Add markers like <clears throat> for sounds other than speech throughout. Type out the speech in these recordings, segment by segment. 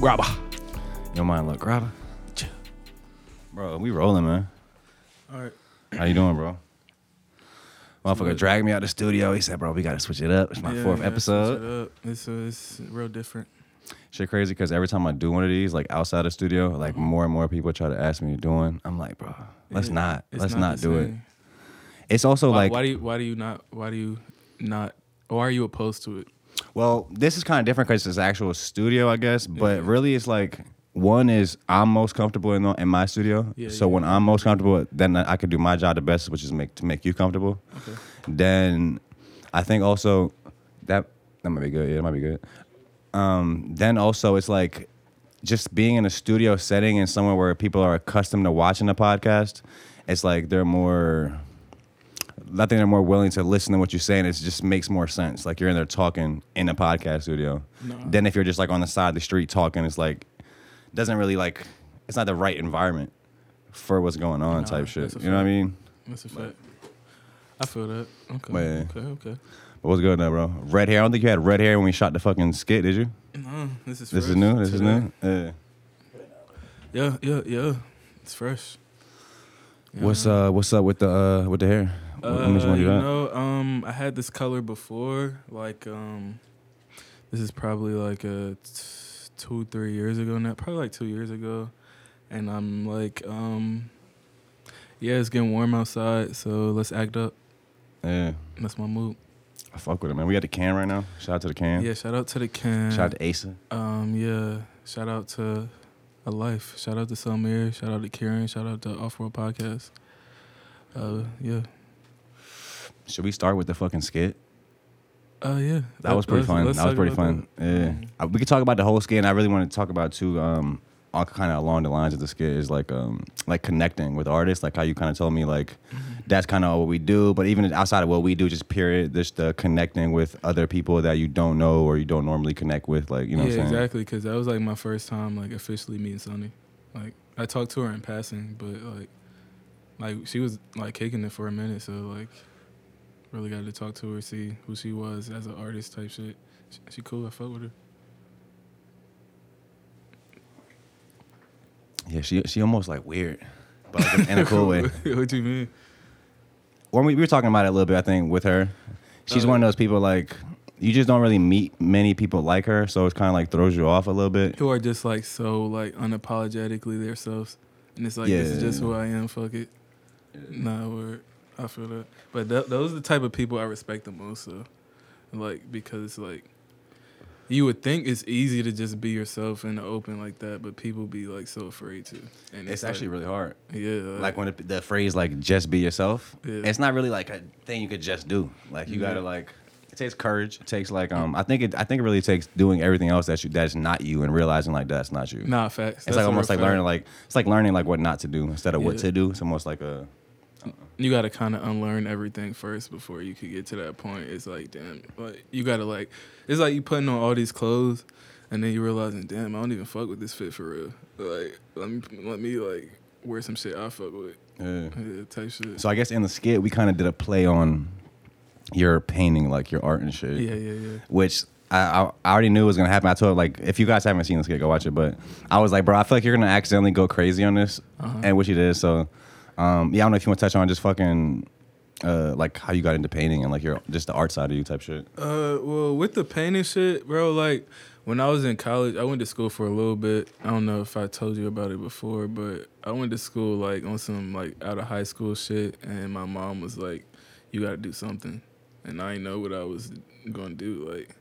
grabber. Your mind look grabber. Bro, we rolling, man. All right. How you doing, bro? Motherfucker dragged me out of the studio. He said, bro, we gotta switch it up. It's my Yeah, fourth yeah, switch episode. it up. It's, uh, it's real different. Shit crazy because every time I do one of these, like outside the studio, like more and more people try to ask me to do one. I'm like, bro, let's Yeah, not. it's Let's not, the do it. same. It's also Why, like why do you why do you not why do you not why are you opposed to it? Well, this is kind of different because it's an actual studio, I guess. But really, it's like one is I'm most comfortable in the, in my studio. Yeah, so yeah. when I'm most comfortable, then I could do my job the best, which is make to make you comfortable. Okay. Then I think also that that might be good. Yeah, that might be good. Um, then also it's like just being in a studio setting and somewhere where people are accustomed to watching a podcast. It's like they're more. I think they're more willing to listen to what you're saying. It just makes more sense. Like you're in there talking in a podcast studio. No. Then if you're just like on the side of the street talking, it's like doesn't really like it's not the right environment for what's going on type shit. You know what I mean? That's a fact. I feel that. Okay. But, yeah. Okay, okay. But what's good now, bro? Red hair. I don't think you had red hair when we shot the fucking skit, did you? No, this is This is new. This is new. Yeah. Yeah, yeah, yeah. It's fresh. Yeah. What's uh What's up with the uh with the hair? Uh, what you you know, um, I had this color before. Like, um, this is probably like a t- two, three years ago now. Probably like two years ago, and I'm like, um, yeah, it's getting warm outside, so let's act up. Yeah. That's my mood. I fuck with it, man. We got the can right now. Shout out to the can. Yeah, shout out to the can. Shout out to Asa. Um, yeah, shout out to a life. Shout out to Selmir. Shout out to Kieran. Shout out to Off World Podcast. Uh, yeah. Should we start with the fucking skit? Uh, yeah. That was pretty fun. That was pretty fun. that. Yeah. Um, Uh, We could talk about the whole skit, and I really want to talk about too. Um, all kind of along the lines of the skit is like um like connecting with artists, like how you kind of told me like that's kind of what we do. But even outside of what we do, just period, just the connecting with other people that you don't know or you don't normally connect with, like you know yeah, what I'm saying? exactly. Because that was like my first time like officially meeting Sonny. Like I talked to her in passing, but like, like she was like kicking it for a minute. So like, really got to talk to her, see who she was as an artist type shit. She, she cool. I fuck with her. Yeah, she she almost like weird, but like, in a <laughs> cool way. what you mean? When we, we were talking about it a little bit, I think with her, she's Oh, one of those people like you just don't really meet many people like her, so it's kind of like throws you off a little bit. Who are just like so like unapologetically themselves, and it's like this is just who I am. Fuck it. Nah, word. I feel that. But th- those are the type of people I respect the most. So, like, because like, you would think it's easy to just be yourself in the open like that, but people be like so afraid to. And It's like- actually really hard. yeah, Like when the, the phrase like "just be yourself," Yeah. it's not really like a thing you could just do. Like you Yeah. gotta like. It takes courage. It takes like um. I think it. I think it really takes doing everything else that you that's not you and realizing like that's not you. nah facts. it's That's like almost like learning like it's like learning like what not to do instead of what to do. It's almost like a you got to kind of unlearn everything first before you could get to that point. It's like damn, like you got to like it's like you putting on all these clothes, and then you realizing damn, I don't even fuck with this fit for real. Like let me let me like wear some shit I fuck with. yeah. Yeah, type shit. So I guess in the skit we kind of did a play on your painting, like your art and shit. yeah, yeah, yeah. Which I, I already knew was gonna happen. I told like if you guys haven't seen the skit, go watch it. But I was like, bro, I feel like you're gonna accidentally go crazy on this, Uh-huh. and which you did. So um, yeah, I don't know if you want to touch on just fucking uh, like how you got into painting and like your just the art side of you type shit. Uh, well, with the painting shit, bro, like when I was in college, I went to school for a little bit. I don't know if I told you about it before, but I went to school like on some like out of high school shit, and my mom was like, "You got to do something," and I didn't know what I was gonna do. Like,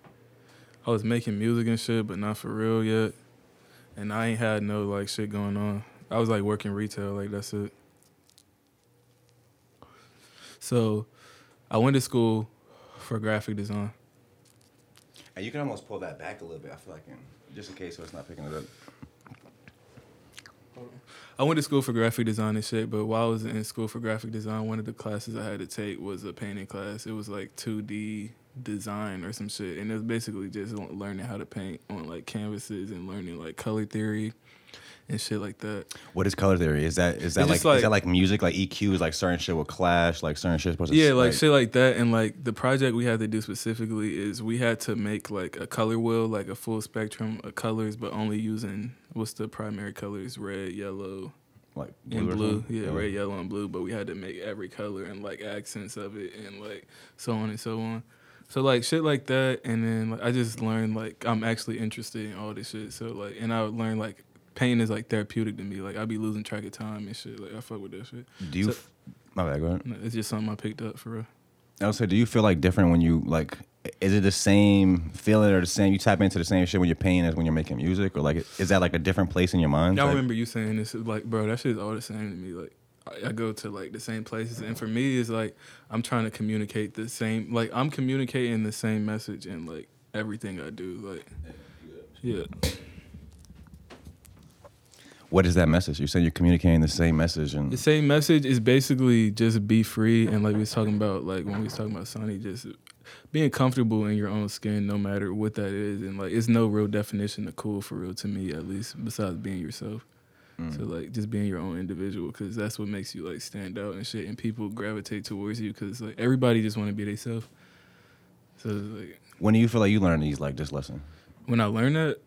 I was making music and shit, but not for real yet, and I ain't had no like shit going on. I was like working retail, like that's it. So, I went to school for graphic design. And you can almost pull that back a little bit. I feel like in, just in case so it's not picking it up. I went to school for graphic design and shit, but while I was in school for graphic design, one of the classes I had to take was a painting class. It was like 2D design or some shit, and it was basically just learning how to paint on like canvases and learning like color theory and shit like that. What is color theory? Is that is that like, like- is that like music? Like EQ is like certain shit will clash, like certain shit supposed to Yeah, like shit like that. And like the project we had to do specifically is we had to make like a color wheel, like a full spectrum of colors, but only using what's the primary colors red, yellow, like and blue. something? Yeah, red, yellow, and blue. But we had to make every color and like accents of it and like so on and so on. So like shit like that, and then like, I just learned like I'm actually interested in all this shit. So like, and I would learn like pain is like therapeutic to me. Like I'd be losing track of time and shit. Like I fuck with that shit. Do you? So- f- my bad. Go ahead. It's just something I picked up for real. I would say, do you feel like different when you like? Is it the same feeling or the same? You tap into the same shit when you're painting as when you're making music, or like is that like a different place in your mind? I Like, remember you saying this, like, bro, that shit is all the same to me. Like, I, I go to like the same places, and for me, it's like I'm trying to communicate the same. Like, I'm communicating the same message in like everything I do. Like, yeah, What is that message? You're saying you're communicating the same message, and the same message is basically just be free, and like we was talking about, like when we was talking about Sonny, just being comfortable in your own skin, no matter what that is, and like it's no real definition of cool for real to me, at least besides being yourself. Mm. So like just being your own individual, because that's what makes you like stand out and shit, and people gravitate towards you, because like everybody just want to be themselves. So like when do you feel like you learn these like this lesson? when I learned that,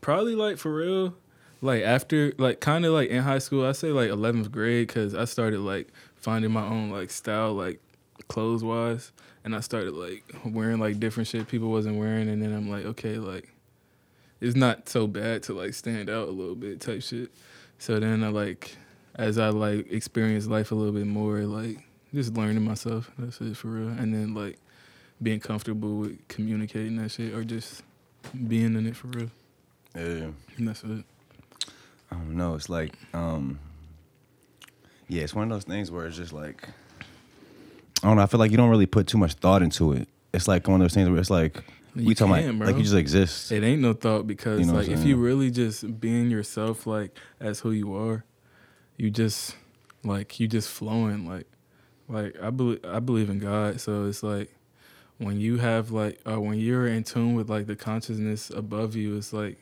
probably like for real, like after like kind of like in high school, I say like eleventh grade, because I started like finding my own like style, like clothes wise, and I started like wearing like different shit people wasn't wearing, and then I'm like, okay, like it's not so bad to like stand out a little bit type shit. So then I like as I like experience life a little bit more, like just learning myself. That's it for real, and then like being comfortable with communicating that shit or just being in it for real. Yeah. And that's it. I don't know. It's like, um, yeah, it's one of those things where it's just like, I don't know. I feel like you don't really put too much thought into it. It's like one of those things where it's like, You we talking can, bro. like you just exist. It ain't no thought because You know like if you really just being yourself like as who you are, you just like you just flowing like like I believe I believe in God, so it's like when you have like uh, when you're in tune with like the consciousness above you, it's like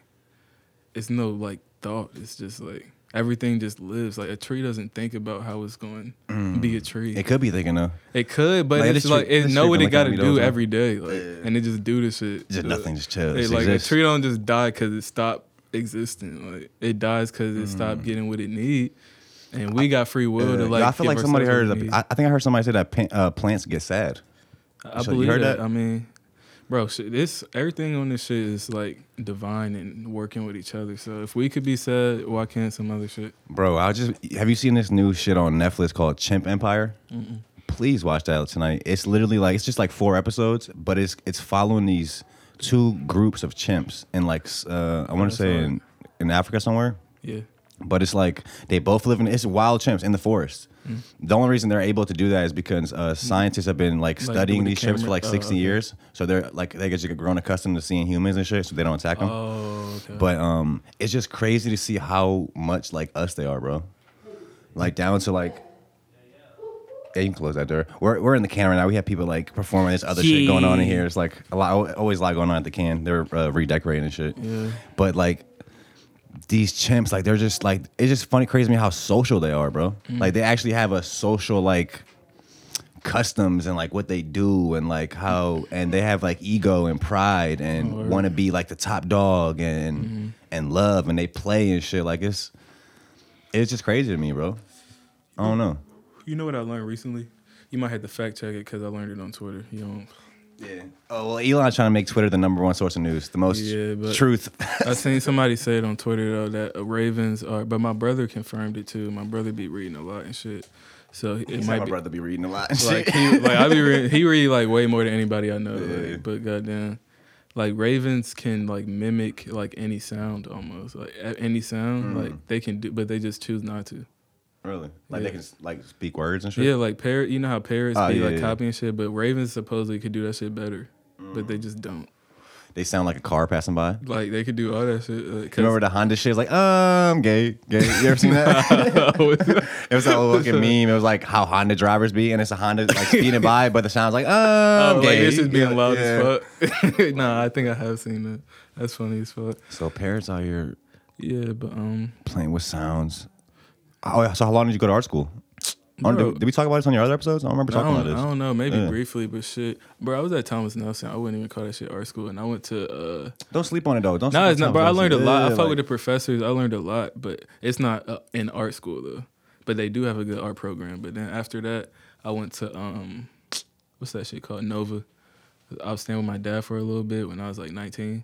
it's no like thought. It's just like everything just lives. Like a tree doesn't think about how it's going to be a tree. It could be thinking of It could, but Like, it's like tree- it know what it got to do every day, like, Yeah. and it just do this shit. just Uh, nothing, just chill. Just like exist. a tree don't just die because it stopped existing. Like it dies because it Mm. stopped getting what it need, and we got free will Yeah. to like. I feel like somebody heard. what we The, need. I, I think I heard somebody say that uh, plants get sad. I So you believe heard that. that? I mean, bro, shit, this everything on this shit is like divine and working with each other. So if we could be sad, why can't some other shit? Bro, I just have you seen this new shit on Netflix called Chimp Empire? Mm-mm. Please watch that tonight. It's literally like it's just like four episodes, but it's it's following these two groups of chimps in like uh, I want to say in, in Africa somewhere. Yeah. But it's like they both live in it's wild chimps in the forest. Mm. The only reason they're able to do that is because uh, scientists have been like Like, studying these chimps for camera? like Oh, sixty okay. years, so they're like they get grown accustomed to seeing humans and shit, so they don't attack them. Oh, okay. But um, it's just crazy to see how much like us they are, bro. Like down to like. Yeah, you can close that door. We're we're in the can right now. We have people like performing this other shit going on in here. It's like a lot, always a lot going on at the can. They're uh, redecorating and shit. yeah. But like these chimps, like they're just like it's just funny, crazy to me how social they are, bro. Mm. Like they actually have a social like customs and like what they do and like how and they have like ego and pride and Word. want to be like the top dog and Mm-hmm. and love and they play and shit. Like it's it's just crazy to me, bro. I don't know. You know what I learned recently? You might have to fact check it because I learned it on Twitter. You know, Yeah. Oh well, Elon's trying to make Twitter the number one source of news, the most Yeah, but- truth. I <laughs> seen somebody say it on Twitter though that uh, Ravens are, but my brother confirmed it too. My brother be reading a lot and shit, so it He's might my be brother be reading a lot. And like shit. he like I be reading, he read like way more than anybody I know. Yeah. Like, but goddamn, like Ravens can like mimic like any sound almost like a- any sound Mm. like they can do, but they just choose not to. Really, like Yeah. they can like speak words and shit. Yeah, like parrot. You know how parrots Oh, be yeah, like yeah. copying shit, but Ravens supposedly could do that shit better, but Mm. they just don't. They sound like a car passing by. Like they could do all that shit. Uh, You remember the Honda shit? It's like, um, gay, gay. You ever seen that? <laughs> <laughs> it was that old fucking <laughs> meme. It was like how Honda drivers be, and it's a Honda like speeding by, but the sound's like, um, Oh, like gay. this is being Yeah, loud as fuck. nah, I think I have seen that. That's funny as fuck. So parrots out here. Yeah, but um, Playing with sounds. Oh, yeah, so how long did you go to art school? Bro. did, did we talk about this on your other episodes? I don't remember I talking don't, about this. I don't know, maybe Yeah. briefly, but shit, bro. I was at Thomas Nelson. I wouldn't even call that shit art school, and I went to. uh Don't sleep on it though. Don't. No, sleep it's on not, bro. I learned a lot. I Yeah, fuck like- with the professors. I learned a lot, but it's not uh, in art school though. But they do have a good art program. But then after that, I went to um, what's that shit called? Nova. I was staying with my dad for a little bit when I was like 19,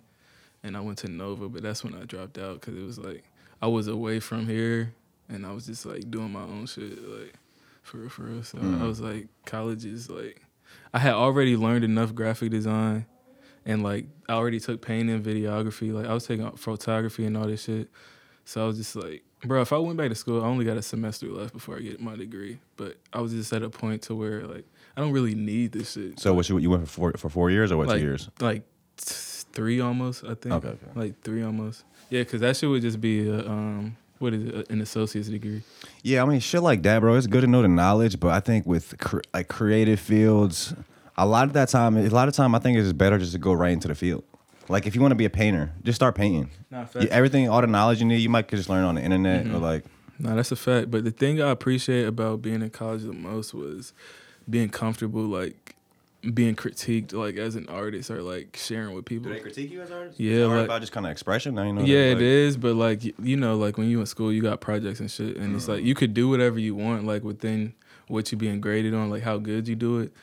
and I went to Nova. But that's when I dropped out because it was like I was away from here, and I was just like doing my own shit, like for real, for real. So Mm. I was like, college is like, I had already learned enough graphic design and like I already took painting and videography. Like I was taking photography and all this shit. So I was just like, bro, if I went back to school, I only got a semester left before I get my degree. But I was just at a point to where like I don't really need this shit. So what you you went for four, for four years or what like, two years? Like t- three almost, I think. Okay, okay. Like three almost. Yeah, because that shit would just be a, um, what is it, an associate's degree. Yeah, I mean shit like that, bro. It's good to know the knowledge, but I think with cr- like creative fields, a lot of that time, a lot of time, I think it's better just to go right into the field. Like if you want to be a painter, just start painting. Nah, You- everything, all the knowledge you need, you might just learn on the internet or mm-hmm. like. No, that's a fact. But the thing I appreciate about being in college the most was being comfortable, like being critiqued, like as an artist or like sharing with people. Do they critique you as artists? Yeah, Is like- about just kind of expression. I know. yeah, like, it is. But like you know, like when you in school, you got projects and shit, and it's like you could do whatever you want, like within what you being graded on, like how good you do it.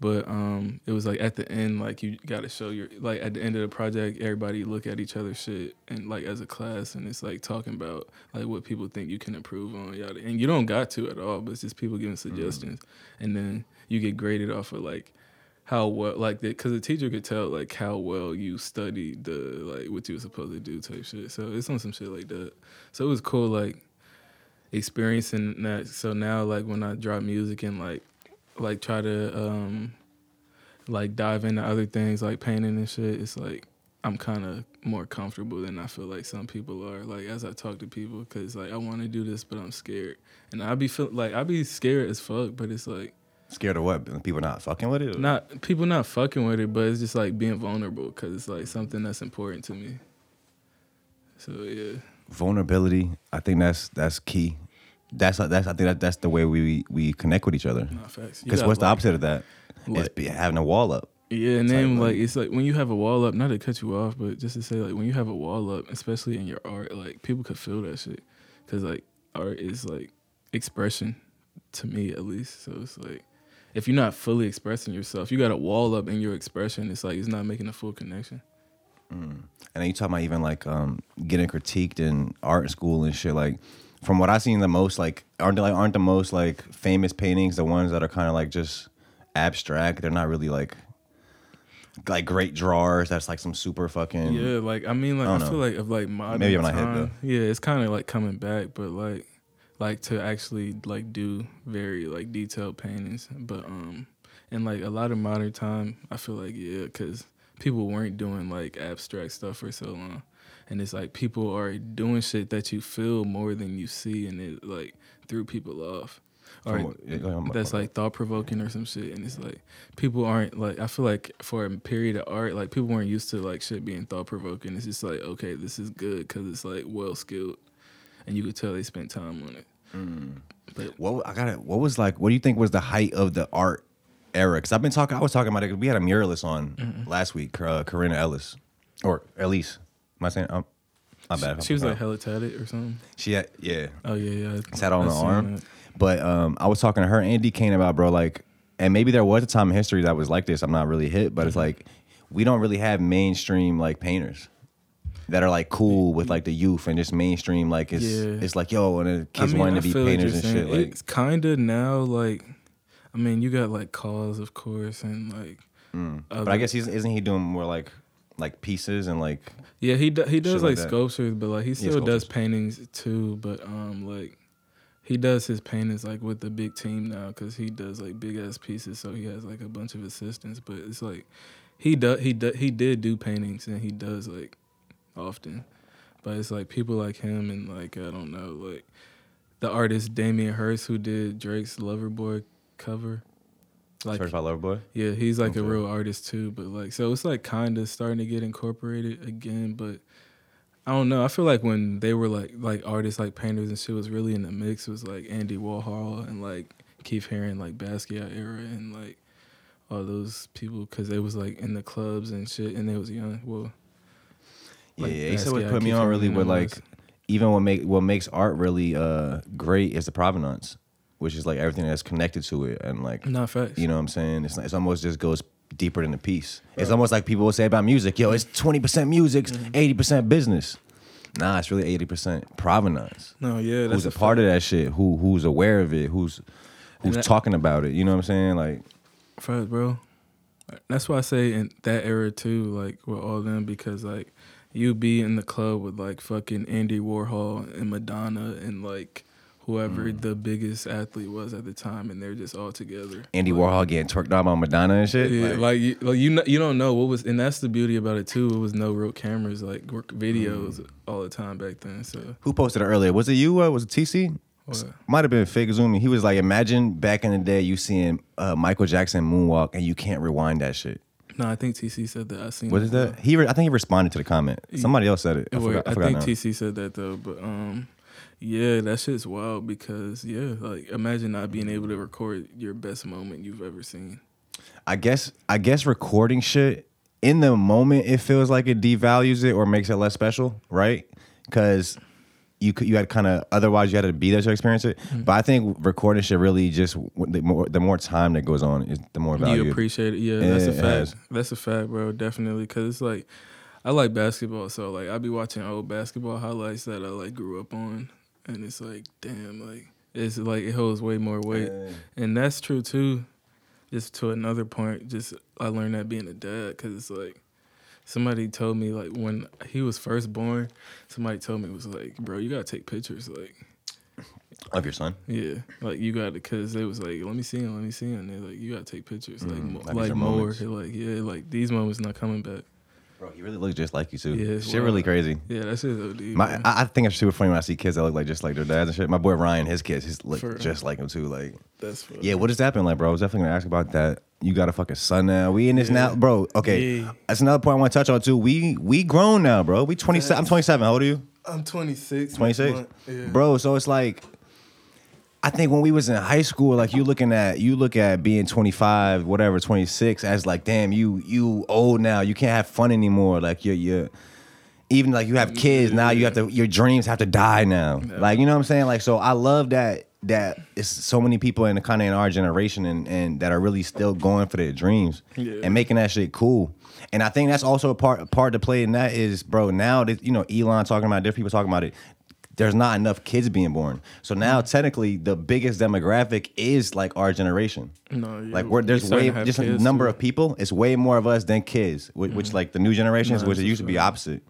But um, it was like at the end, like you got to show your like at the end of the project, everybody look at each other's shit and like as a class, and it's like talking about like what people think you can improve on, yada. And you don't got to at all, but it's just people giving suggestions, and then you get graded off of like how well like that because the teacher could tell like how well you studied the like what you were supposed to do type shit. So it's on some shit like that. So it was cool like experiencing that. So now like when I drop music and like like try to um like dive into other things like painting and shit, it's like I'm kind of more comfortable than I feel like some people are. Like as I talk to people, because like I want to do this, but I'm scared, and I'd be feel like I'd be scared as fuck. But it's like Scared of what? People not fucking with it? or- not people not fucking with it, but it's just like being vulnerable because it's like something that's important to me. So yeah, vulnerability. I think that's that's key. That's that's I think that that's the way we we connect with each other. not facts. You Because what's the opposite of that? it's be having a wall up. Yeah, and then like- like it's like when you have a wall up, not to cut you off, but just to say like when you have a wall up, especially in your art, like people could feel that shit, cause like art is like expression, to me at least. So it's like if you're not fully expressing yourself, you got a wall up in your expression. It's like it's not making a full connection. And then you talk about even like um, getting critiqued in art school and shit. Like from what I've seen, the most like aren't like aren't the most like famous paintings the ones that are kind of like just abstract. They're not really like like great drawers. That's like some super fucking Yeah, like I mean, like I I, feel know. like of like modern Maybe I'm not time. though. Yeah, it's kind of like coming back, but like, like to actually like do very like detailed paintings. But um, in like a lot of modern time, I feel like yeah, because people weren't doing like abstract stuff for so long, and it's like people are doing shit that you feel more than you see, and it like threw people off. Or yeah, that's like thought provoking or some shit. And it's like people aren't like I feel like for a period of art, like people weren't used to like shit being thought provoking. It's just like okay, this is good because it's like well skilled, and you could tell they spent time on it. But What I got it. What was like? What do you think was the height of the art era? Because I've been talking. I was talking about it. We had a muralist on Mm-hmm. last week, uh, Corinna Ellis, or Elise. Am I saying? Um, my bad. she was Uh, like hella tatted or something. she had yeah. Oh yeah, yeah. Sat on the arm. that. But um, I was talking to her and D Kane about bro, like, and maybe there was a time in history that was like this. I'm not really hit, but Mm-hmm. it's like we don't really have mainstream like painters that are like cool with like the youth and just mainstream like it's Yeah. it's like yo and the kids I mean, wanting I to be painters and shit. Like, it's kind of now like, I mean, you got like KAWS of course and like. but I guess he's isn't he doing more like like pieces and like Yeah, he do, he does like, like sculptures, but like he still does paintings too. But um, like he does his paintings like with the big team now because he does like big ass pieces. So he has like a bunch of assistants. But it's like he does he do, he did do paintings and he does like often. But it's like people like him and like I don't know like the artist Damien Hirst who did Drake's Loverboy cover. Like Certified Lover Boy. yeah, he's like a real artist too, but like so it's like kind of starting to get incorporated again, but I don't know. I feel like when they were like like artists like painters and shit was really in the mix it was like Andy Warhol and like Keith Haring like Basquiat era and like all those people because they was like in the clubs and shit and they was young. Well, like yeah. Said what put me on really with like even what make what makes art really uh great is the provenance, which is like everything that's connected to it and like not facts. you know what I'm saying. It's it's almost just goes deeper than the piece. It's almost like people will say about music, yo, it's twenty percent music, Mm-hmm. 80 percent business. Nah, it's really eighty percent provenance. no, yeah, that's who's a, part of that shit? Who who's aware of it? Who's who's that- talking about it? You know what I'm saying? Like Facts, bro. That's why I say in that era too, like with all them, because like you be in the club with like fucking Andy Warhol and Madonna and like whoever Mm. the biggest athlete was at the time, and they're just all together. Andy like, Warhol getting twerked on by Madonna and shit. Yeah, Like, like, you, like you, you don't know what was, and that's the beauty about it too. It was no real cameras, like work videos Mm. all the time back then. So who posted it earlier? Was it you? Uh, was it TC? Might have been Fake Zumi. He was like, imagine back in the day you seeing uh, Michael Jackson moonwalk and you can't rewind that shit. No, I think TC said that. I seen. What is that? He, re- I think he responded to the comment. Somebody else said it. I forgot. I, I forgot think now. TC said that though, but um, yeah, that shit's wild because yeah, like imagine not being able to record your best moment you've ever seen. I guess I guess recording shit in the moment it feels like it devalues it or makes it less special, right? Because you could you had kind of otherwise you had to be there to experience it. Mm-hmm. But I think recording shit really just the more the more time that goes on is the more value. You appreciate it, yeah. Yeah, that's a fact. That's a fact, bro. Definitely, because it's like I like basketball, so like I be watching old basketball highlights that I like grew up on, and it's like damn, like it's like it holds way more weight, and that's true too. Just to another point, just I learned that being a dad, because it's like somebody told me like when he was first born, somebody told me it was like, bro, you gotta take pictures, like. of your son. Yeah, like you got to, cause it was like, let me see him, let me see him. They're like, you gotta take pictures, like, Mm, mo- like like more. like, yeah, like these moments not coming back. Bro, he really looks just like you too. Yeah, shit really crazy. Yeah, that's OD. My. I, I think it's super funny when I see kids that look like just like their dads and shit. My boy Ryan, his kids, his look For- just like him too. Like, That's funny. yeah, what does that been like, bro? I was definitely gonna ask about that. You got a fucking son now. We in this Yeah. now, bro. Okay, Yeah. that's another point I want to touch on too. We we grown now, bro. We twenty seven. I'm twenty seven. How old are you? I'm 26. Twenty six, month. Yeah. bro. So it's like. I think when we was in high school, like you looking at you look at being 25, whatever, 26 as like, damn, you you old now. You can't have fun anymore. Like you're you're even like you have kids now, you have to your dreams have to die now. Like, you know what I'm saying? Like so I love that that it's so many people in the kind of in our generation and, and that are really still going for their dreams Yeah. and making that shit cool. And I think that's also a part part to play in that is, bro, now that you know, Elon talking about it, different people talking about it. There's not enough kids being born. So now technically the biggest demographic is like our generation. No, yeah, Like we're, there's way just a number too. of people. It's way more of us than kids, which, which like the new generations, No, which it used to be opposite.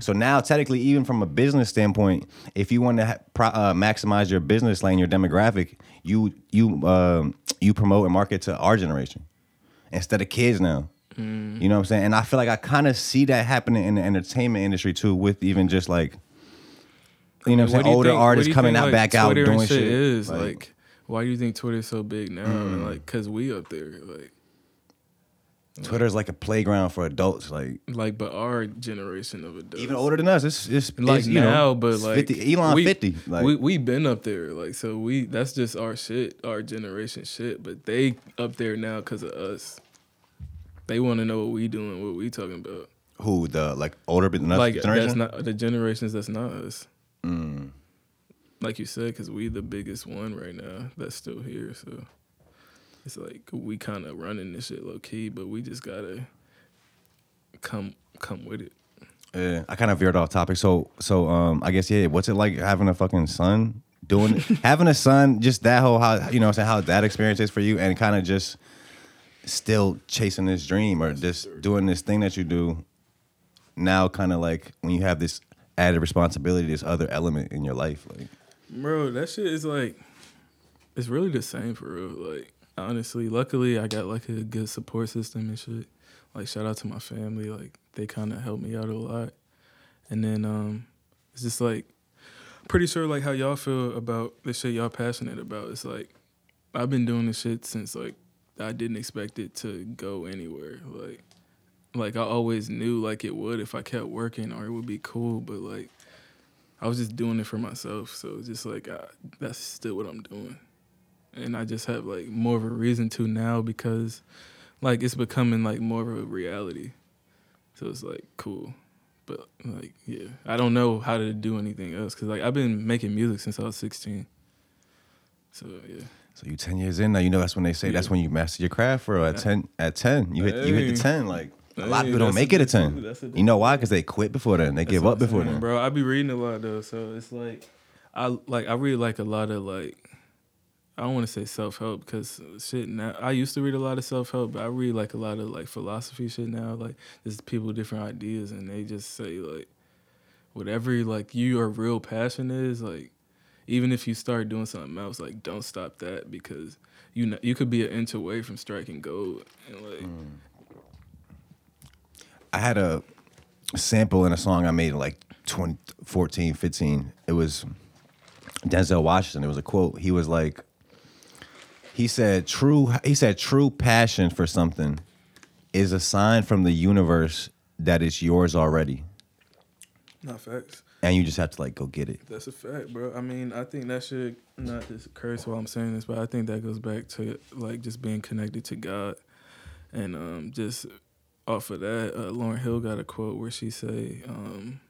So now technically, even from a business standpoint, if you want to ha- pro- uh, maximize your business lane, your demographic, you you um, you promote and market to our generation instead of kids now. Mm. You know what I'm saying? And I feel like I kind of see that happening in the entertainment industry too, with even just like you know what I'm saying, older think- artists coming think, out like, back out Twitter and doing shit. Is like, why do you think Twitter's so big now? Mm. Like, cause we up there, like, Twitter's like a playground for adults, like. like, but our generation of adults, Even older than us, it's it's like it's, you now, know, but like 50, Elon we, fifty. Like we we been up there, like so we that's just our shit, our generation shit. But they up there now because of us. They want to know what we doing, what we talking about. who the like older than us like generation. that's not the generations that's not us. Mm. Like you said, because we the biggest one right now that's still here. So it's like we kind of running this shit low key, but we just gotta come come with it. Yeah, I kind of veered off topic. So so um, I guess yeah. What's it like having a fucking son? Doing <laughs> having a son, just that whole how you know I'm saying how that experience is for you, and kind of just still chasing this dream or just doing this thing that you do. Now, kind of like when you have this added responsibility, this other element in your life, like Bro, that shit is like, it's really the same for real. Like, honestly, luckily I got like a good support system and shit. Like, shout out to my family. Like, they kind of helped me out a lot. And then, um, it's just like, pretty sure like how y'all feel about the shit y'all passionate about. It's like, I've been doing this shit since like I didn't expect it to go anywhere. Like, like I always knew like it would if I kept working or it would be cool, but like I was just doing it for myself. So it's just like I, that's still what I'm doing, and I just have like more of a reason to now because like it's becoming like more of a reality. So it's like cool, but like yeah, I don't know how to do anything else because like I've been making music since I was 16. So yeah. So you ten years in now, you know that's when they say that's when you master your craft, bro. At ten, at ten, you hit you hit the ten. Like a lot of people don't make it a ten. that's a You know why? Because they quit before then. They give up before then. bro. I be reading a lot though, so it's like I like I read like a lot of like I don't want to say self help because shit now I used to read a lot of self help, but I read like a lot of like philosophy shit now. Like there's people with different ideas and they just say like whatever like you your real passion is like even if you start doing something else like don't stop that because you know you could be an inch away from striking gold and like Mm. I had a sample in a song I made in like 2014, 15. It was Denzel Washington. It was a quote. He was like, he said, true, he said, true passion for something is a sign from the universe that it's yours already. not facts. And you just have to like go get it. That's a fact, bro. I mean, I think that should not just curse while I'm saying this, but I think that goes back to like just being connected to God, and um, just off of that, uh, Lauryn Hill got a quote where she say, um,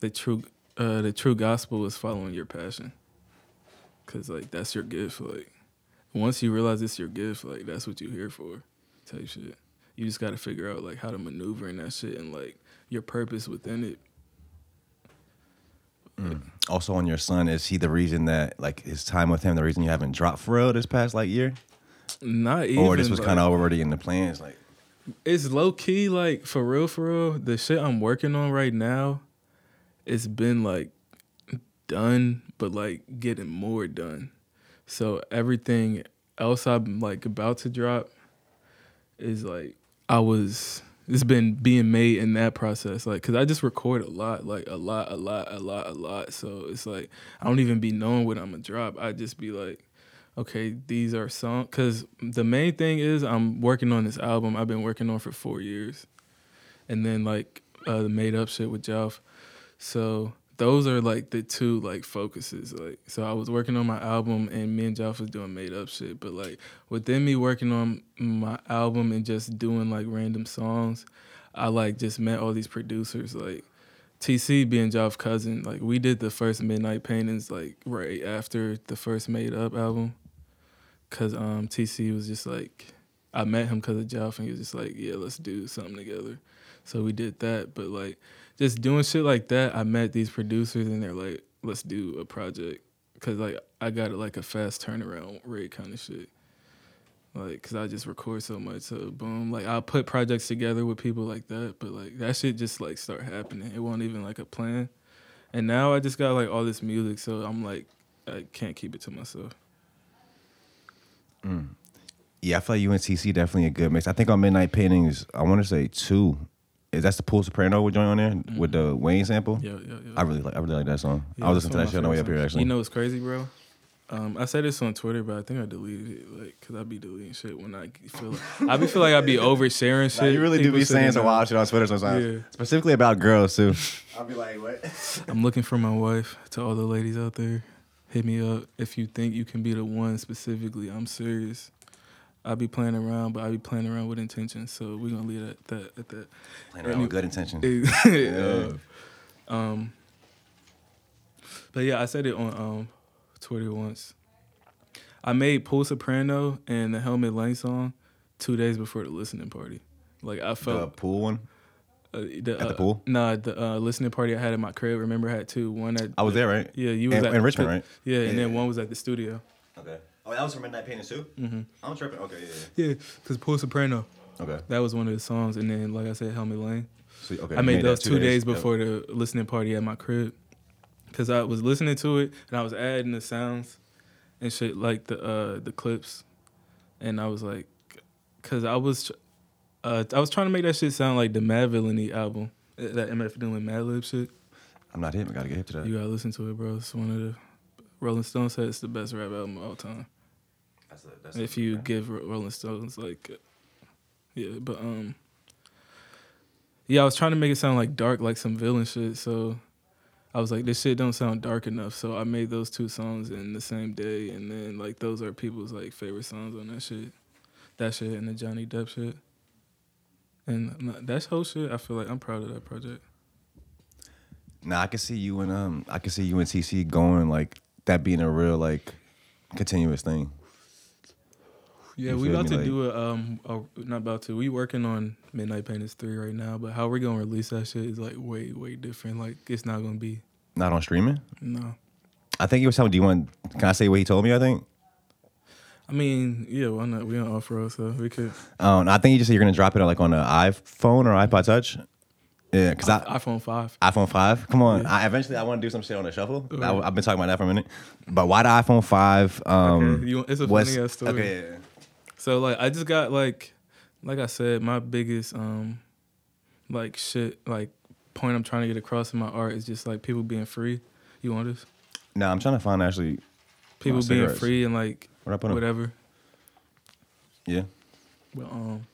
"The true, uh, the true gospel is following your passion, cause like that's your gift. Like once you realize it's your gift, like that's what you're here for, type shit. You just got to figure out like how to maneuver in that shit and like your purpose within it. Also on your son, is he the reason that like his time with him, the reason you haven't dropped for real this past like year? Not even. or this was like- kind of already in the plans? Like, it's low key like for real for real the shit i'm working on right now it's been like done but like getting more done. So everything else i'm like about to drop is like i was it's been being made in that process like because i just record a lot like a lot a lot a lot a lot. So it's like i don't even be knowing what i'm gonna drop. I just be like okay, these are songs. Because the main thing is I'm working on this album I've been working on for four years. And then like uh, the made up shit with Jelf. So those are like the two like focuses. Like so I was working on my album and me and Jelf was doing made up shit. But like within me working on my album and just doing like random songs, I like just met all these producers like TC being Jelf's cousin, like we did the first Midnight Paintings like right after the first Made Up album, cause um TC was just like I met him cause of Jelf and he was just like yeah let's do something together, so we did that. But like just doing shit like that, I met these producers and they're like let's do a project, cause like I got like a fast turnaround rate kind of shit. Like, cause I just record so much, so boom. Like, I'll put projects together with people like that, but like that shit just like start happening. It wasn't even like a plan. And now I just got like all this music, so I'm like, I can't keep it to myself. Yeah, I feel like you and definitely a good mix. I think on Midnight Paintings, I want to say two. Is that the Pool Soprano we're joining on there with the Wayne sample? Yeah, yeah, yeah. I really like. I really like that song. Yeah, I was listening to that one shit on the my way up here actually. You know what's crazy, bro? Um, I said this on Twitter, but I think I deleted it, like, cause I be deleting shit when I feel like I be feel like I be oversharing shit. Nah, you really do be saying shouldn't some wild shit on Twitter sometimes, Yeah. specifically about girls too. I'll be like, what? I'm looking for my wife. To all the ladies out there, hit me up if you think you can be the one specifically. I'm serious. I'll be playing around, but I'll be playing around with intention. So we're gonna leave it at that. At that. Playing around with good intention. <laughs> yeah. Um. But yeah, I said it on um Twitter once. I made Pool Soprano and the Helmet Lane song two days before the listening party. Like I felt The pool one. Uh, the, At the uh, pool? Nah, the uh, listening party I had at my crib. Remember, I had two. One at I was there, right? yeah, you was In- at in Richmond, right? Yeah, and then one was at the studio. Okay. Oh, that was from Midnight Paintings too. Mm-hmm. I'm tripping. Okay, yeah. Yeah, cause Pool Soprano. Okay. That was one of the songs, and then like I said, Helmet Lane. So, okay. I you made those two days, Yep. before the listening party at my crib, cause I was listening to it and I was adding the sounds and shit like the uh the clips, and I was like, cause I was, uh I was trying to make that shit sound like the Madvillainy album, that MF DOOM Mad Lib shit. I'm not hip. I gotta get hip to that. You gotta listen to it, bro. It's one of the Rolling Stones said it's the best rap album of all time. That's a, that's if you give Rolling Stones like, uh, yeah, but um, Yeah, I was trying to make it sound like dark, like some villain shit. So I was like, this shit don't sound dark enough. So I made those two songs in the same day, and then like those are people's like favorite songs on that shit. That shit and the Johnny Depp shit. And nah, that whole shit, I feel like I'm proud of that project. Now I can see you and um, I can see you and TC going like that being a real like continuous thing. Yeah, You we about to Like- do a um, a, not about to. We working on Midnight Painters three right now, but how we're gonna release that shit is like way way different. Like it's not gonna be Not on streaming. no. I think he was telling. Do you want? Can I say what he told me? I think. I mean, yeah, why not? We on off road, so we could. Um, I think you just said you're gonna drop it on like on an iPhone or iPod Touch. Yeah, because I, iPhone five. iPhone five. Come on. I, eventually, I want to do some shit on the shuffle. I, have been talking about that for a minute. But why the iPhone five? Um, Okay, you- it's a funny ass story. Okay. yeah, yeah. So like I just got like like I said, my biggest um like shit like point I'm trying to get across in my art is just like people being free. You want this? No, I'm trying to find actually. People being free and like What I put 'em? whatever. Yeah. But um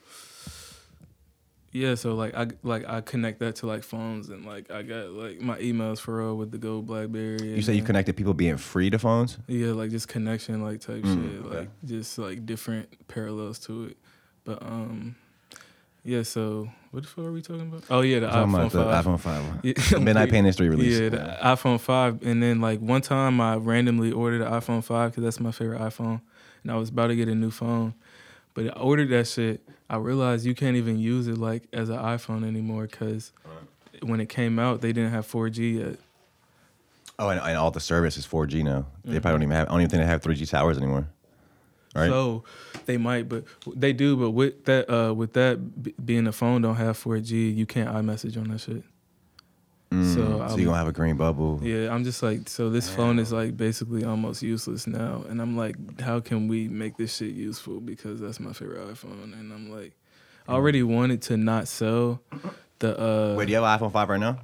yeah, so like I like I connect that to like phones and like I got like my emails for real with the gold BlackBerry. You say you connected people being free to phones. Yeah, like just connection, like type Mm, shit, okay. like just like different parallels to it. But um, yeah. So what the fuck are we talking about? Oh yeah, the Talking iPhone about the five. iPhone five. Yeah. <laughs> Midnight Painters three release. Yeah, the iPhone five, and then like one time I randomly ordered an iPhone five because that's my favorite iPhone, and I was about to get a new phone, but I ordered that shit. I realized you can't even use it like as an iPhone anymore because when it came out, they didn't have 4G yet. Oh, and, and all the service is 4G now. They Mm-hmm. probably don't even have. I don't even think they have 3G towers anymore. Right. So they might, but they do. But with that, uh, with that b- being a phone don't have 4G, you can't iMessage on that shit. Mm, so so you gonna have a green bubble. Yeah, I'm just like, so this phone is like basically almost useless now, and I'm like, how can we make this shit useful? Because that's my favorite iPhone, and I'm like, I already wanted to not sell the uh Wait, do you have an iPhone five right now?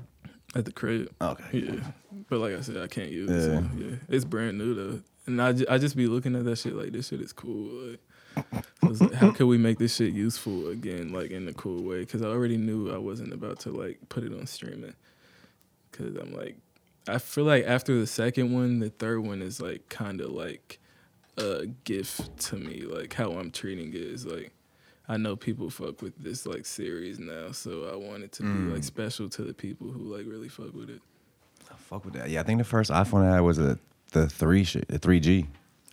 at the crib. Okay. Yeah, but like I said, I can't use it. So, Yeah. yeah, it's brand new though, and I ju- I just be looking at that shit like this shit is cool. Like, how can we make this shit useful again, like in a cool way? Because I already knew I wasn't about to like put it on streaming. Because I'm like, I feel like after the second one, the third one is like kind of like a gift to me. Like how I'm treating it is like. I know people fuck with this like series now, so I want it to be like mm. special to the people who like really fuck with it. I fuck with that. Yeah, I think the first iPhone I had was a the three shit, the three G,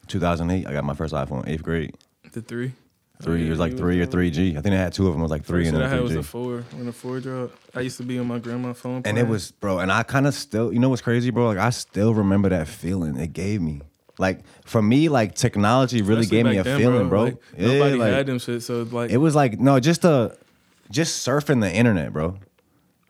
2008. I got my first iPhone, eighth grade. The three. Three, Oh, yeah, it was like three or three G. I think I had two of them. It was like three First and then I had was a four when the four dropped. I used to be on my grandma's phone. And it was, bro. And I kind of still, you know, what's crazy, bro? Like I still remember that feeling it gave me. Like for me, like technology really Especially gave me a then, feeling, bro. Like, Yeah, nobody like, had them shit, so like It was like no, just uh just surfing the internet, bro.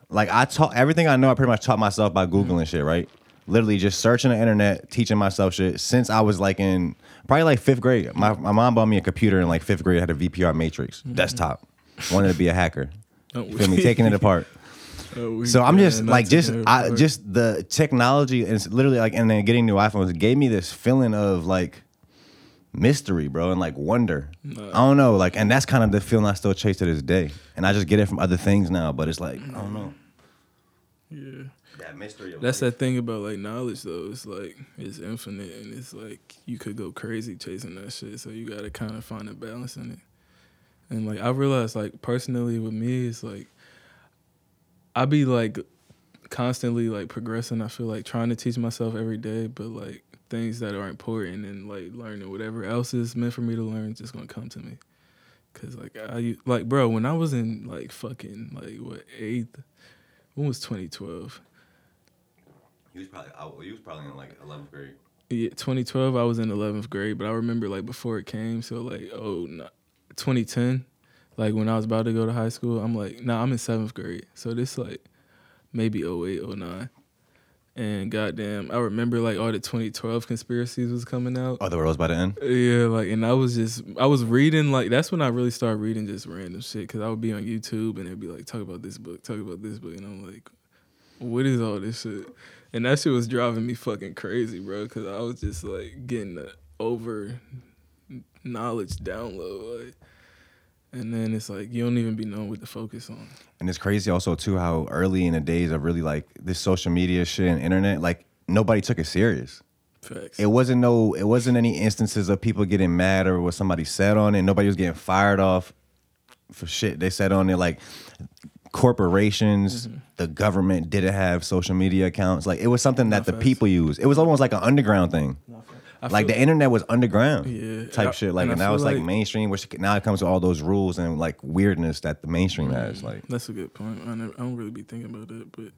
Like I taught everything I know. I pretty much taught myself by googling shit, right? Literally just searching the internet, teaching myself shit since I was like in probably like fifth grade. My my mom bought me a computer in like fifth grade. I had a VPR Matrix desktop. Wanted to be a hacker. Oh, feel me? <laughs> Taking it apart. oh, So I'm just like just I just the technology and it's literally like and then getting new iPhones gave me this feeling of like mystery, bro, and like wonder. I don't know, like and that's kind of the feeling I still chase to this day. And I just get it from other things now, but it's like, I don't know. yeah. That mystery of That's that thing about like knowledge though. It's like it's infinite and it's like you could go crazy chasing that shit. So you gotta kind of find a balance in it. And like I realized like personally with me, it's like I be like constantly like progressing. I feel like trying to teach myself every day, but like things that are important and like learning whatever else is meant for me to learn is just gonna come to me. Cause like I like bro, when I was in like fucking like what eighth, when was 2012? He was probably he was probably in like 11th grade. Yeah, 2012, I was in 11th grade, but I remember like before it came, so like, oh, no, 2010, like when I was about to go to high school, I'm like, nah, I'm in seventh grade. So this like maybe 08, 09. And goddamn, I remember like all the 2012 conspiracies was coming out. Oh, the world was about to end. Yeah, like, and I was just, I was reading, like, that's when I really started reading just random shit. Cause I would be on YouTube and it'd be like, talk about this book, talk about this book. And I'm like, what is all this shit? And that shit was driving me fucking crazy, bro. Cause I was just like getting the over knowledge download. Like, and then it's like you don't even be knowing what to focus on. And it's crazy also too how early in the days of really like this social media shit and internet, like nobody took it serious. Facts. It wasn't no it wasn't any instances of people getting mad or what somebody said on it. Nobody was getting fired off for shit they said on it. Like corporations, Mm-hmm. the government didn't have social media accounts. Like it was something that No, the facts. people used. It was almost like an underground thing. Like the internet was underground Yeah. type I- shit. Like and and now it's like, like- mainstream, which now it comes with all those rules and like weirdness that the mainstream has. Like That's a good point. I, never, I don't really be thinking about that, but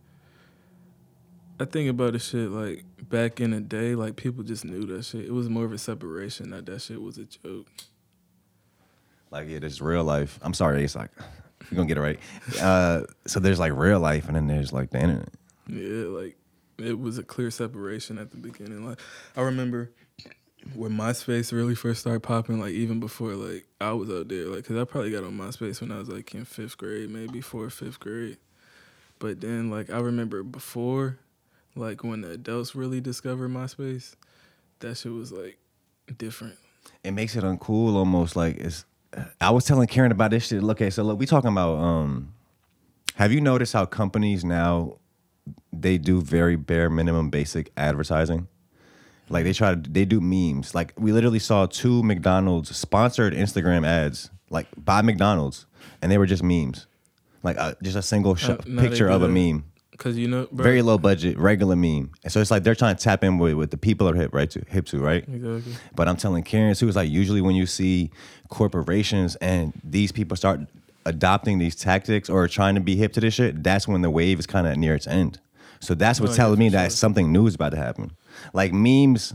I think about the shit like back in the day, like people just knew that shit. It was more of a separation that that shit was a joke. like yeah, this real life. I'm sorry, it's like you're gonna get it right. Uh, so there's like real life and then there's like the internet. Yeah, like it was a clear separation at the beginning. Like I remember when MySpace really first started popping, like even before like I was out there, like because I probably got on MySpace when I was like in fifth grade, maybe fourth, fifth grade. But then like I remember before, like when the adults really discovered MySpace, that shit was like different. it makes it uncool almost like it's I was telling Karen about this shit. Okay, so look, we talking about um have you noticed how companies now they do very bare minimum basic advertising? Like they try to they do memes. Like we literally saw two McDonald's sponsored Instagram ads like by McDonald's and they were just memes. Like uh, just a single sh- Uh, no, they picture of a meme. Cause you know, bro, Very low budget, regular meme. And so it's like they're trying to tap in with what the people are hip right to hip to, right? Exactly. But I'm telling Karen too, it's like usually when you see corporations and these people start adopting these tactics or trying to be hip to this shit, that's when the wave is kind of near its end. So that's what's yeah, telling me for that something new is about to happen. Like memes,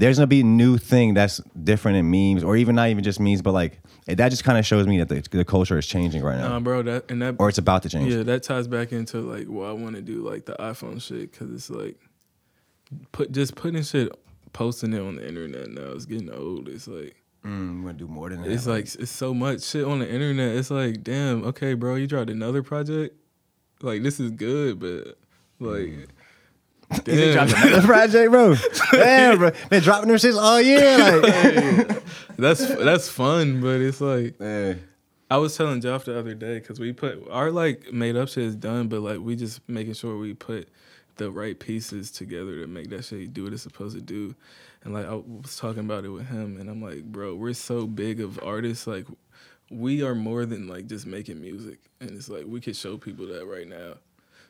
there's gonna be a new thing that's different in memes, or even not even just memes, but like that just kind of shows me that the, the culture is changing right now, Nah, bro, that and that or it's about to change. Yeah, that ties back into like why I want to do like the iPhone shit because it's like put just putting shit, posting it on the internet now is getting old. It's like Mm, we're gonna do more than that. it's like it's so much shit on the internet. It's like damn, okay, bro, you dropped another project. Like this is good, but like. You done dropped another <laughs> project, bro. Damn, bro. <laughs> Been dropping their shits all year. Like, That's that's fun, but it's like Hey. I was telling Joff the other day because we put our like made up shit is done, but like we just making sure we put the right pieces together to make that shit do what it's supposed to do. And like I was talking about it with him, and I'm like, bro, we're so big of artists. Like we are more than like just making music, and it's like we could show people that right now.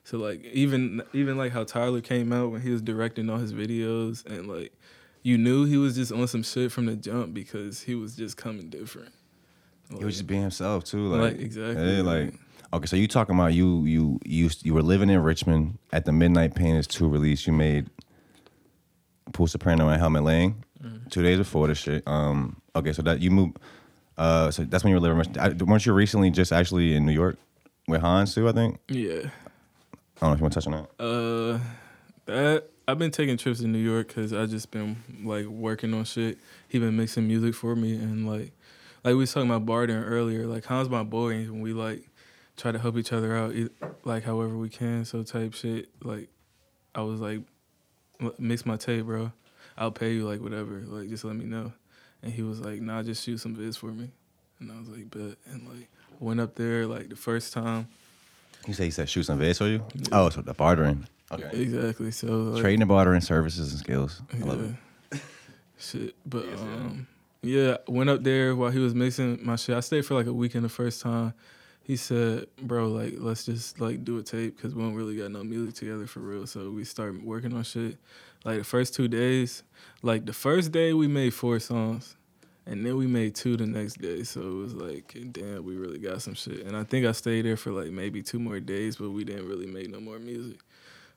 So like even even like how Tyler came out when he was directing all his videos, and like you knew he was just on some shit from the jump because he was just coming different. Like, He was just being himself too. Like, Like, exactly, Hey, like, okay, so you talking about you you you used you were living in Richmond at the Midnight Painters two release. You made Pool Soprano and Helmet Lane Mm-hmm. two days before this shit. Um, okay, so that you moved. Uh, so that's when you were living. in Richmond. I, weren't you recently just actually in New York with Hans too? I think. Yeah. I don't know if you want to touch on that. Uh, that I've been taking trips to New York because I just been like working on shit. He been mixing music for me and like, like we was talking about bartering earlier. Like Hans my boy and we like try to help each other out, like however we can. So type shit. Like, I was like, mix my tape, bro. I'll pay you like whatever. Like just let me know. And he was like, nah, just shoot some vids for me. And I was like, bet. And like went up there like the first time. You say he said shoot some vids for you. Oh, so the bartering. Okay. Exactly. So like, Trading and bartering services and skills. I love it. Yeah. Shit, but um, yeah, went up there while he was mixing my shit. I stayed for like a weekend the first time. He said, "Bro, like let's just like do a tape because we don't really got no music together for real." So we started working on shit. Like the first two days, like the first day we made four songs, and then we made two the next day. So it was like, damn, we really got some shit. And I think I stayed there for like maybe two more days, but we didn't really make no more music.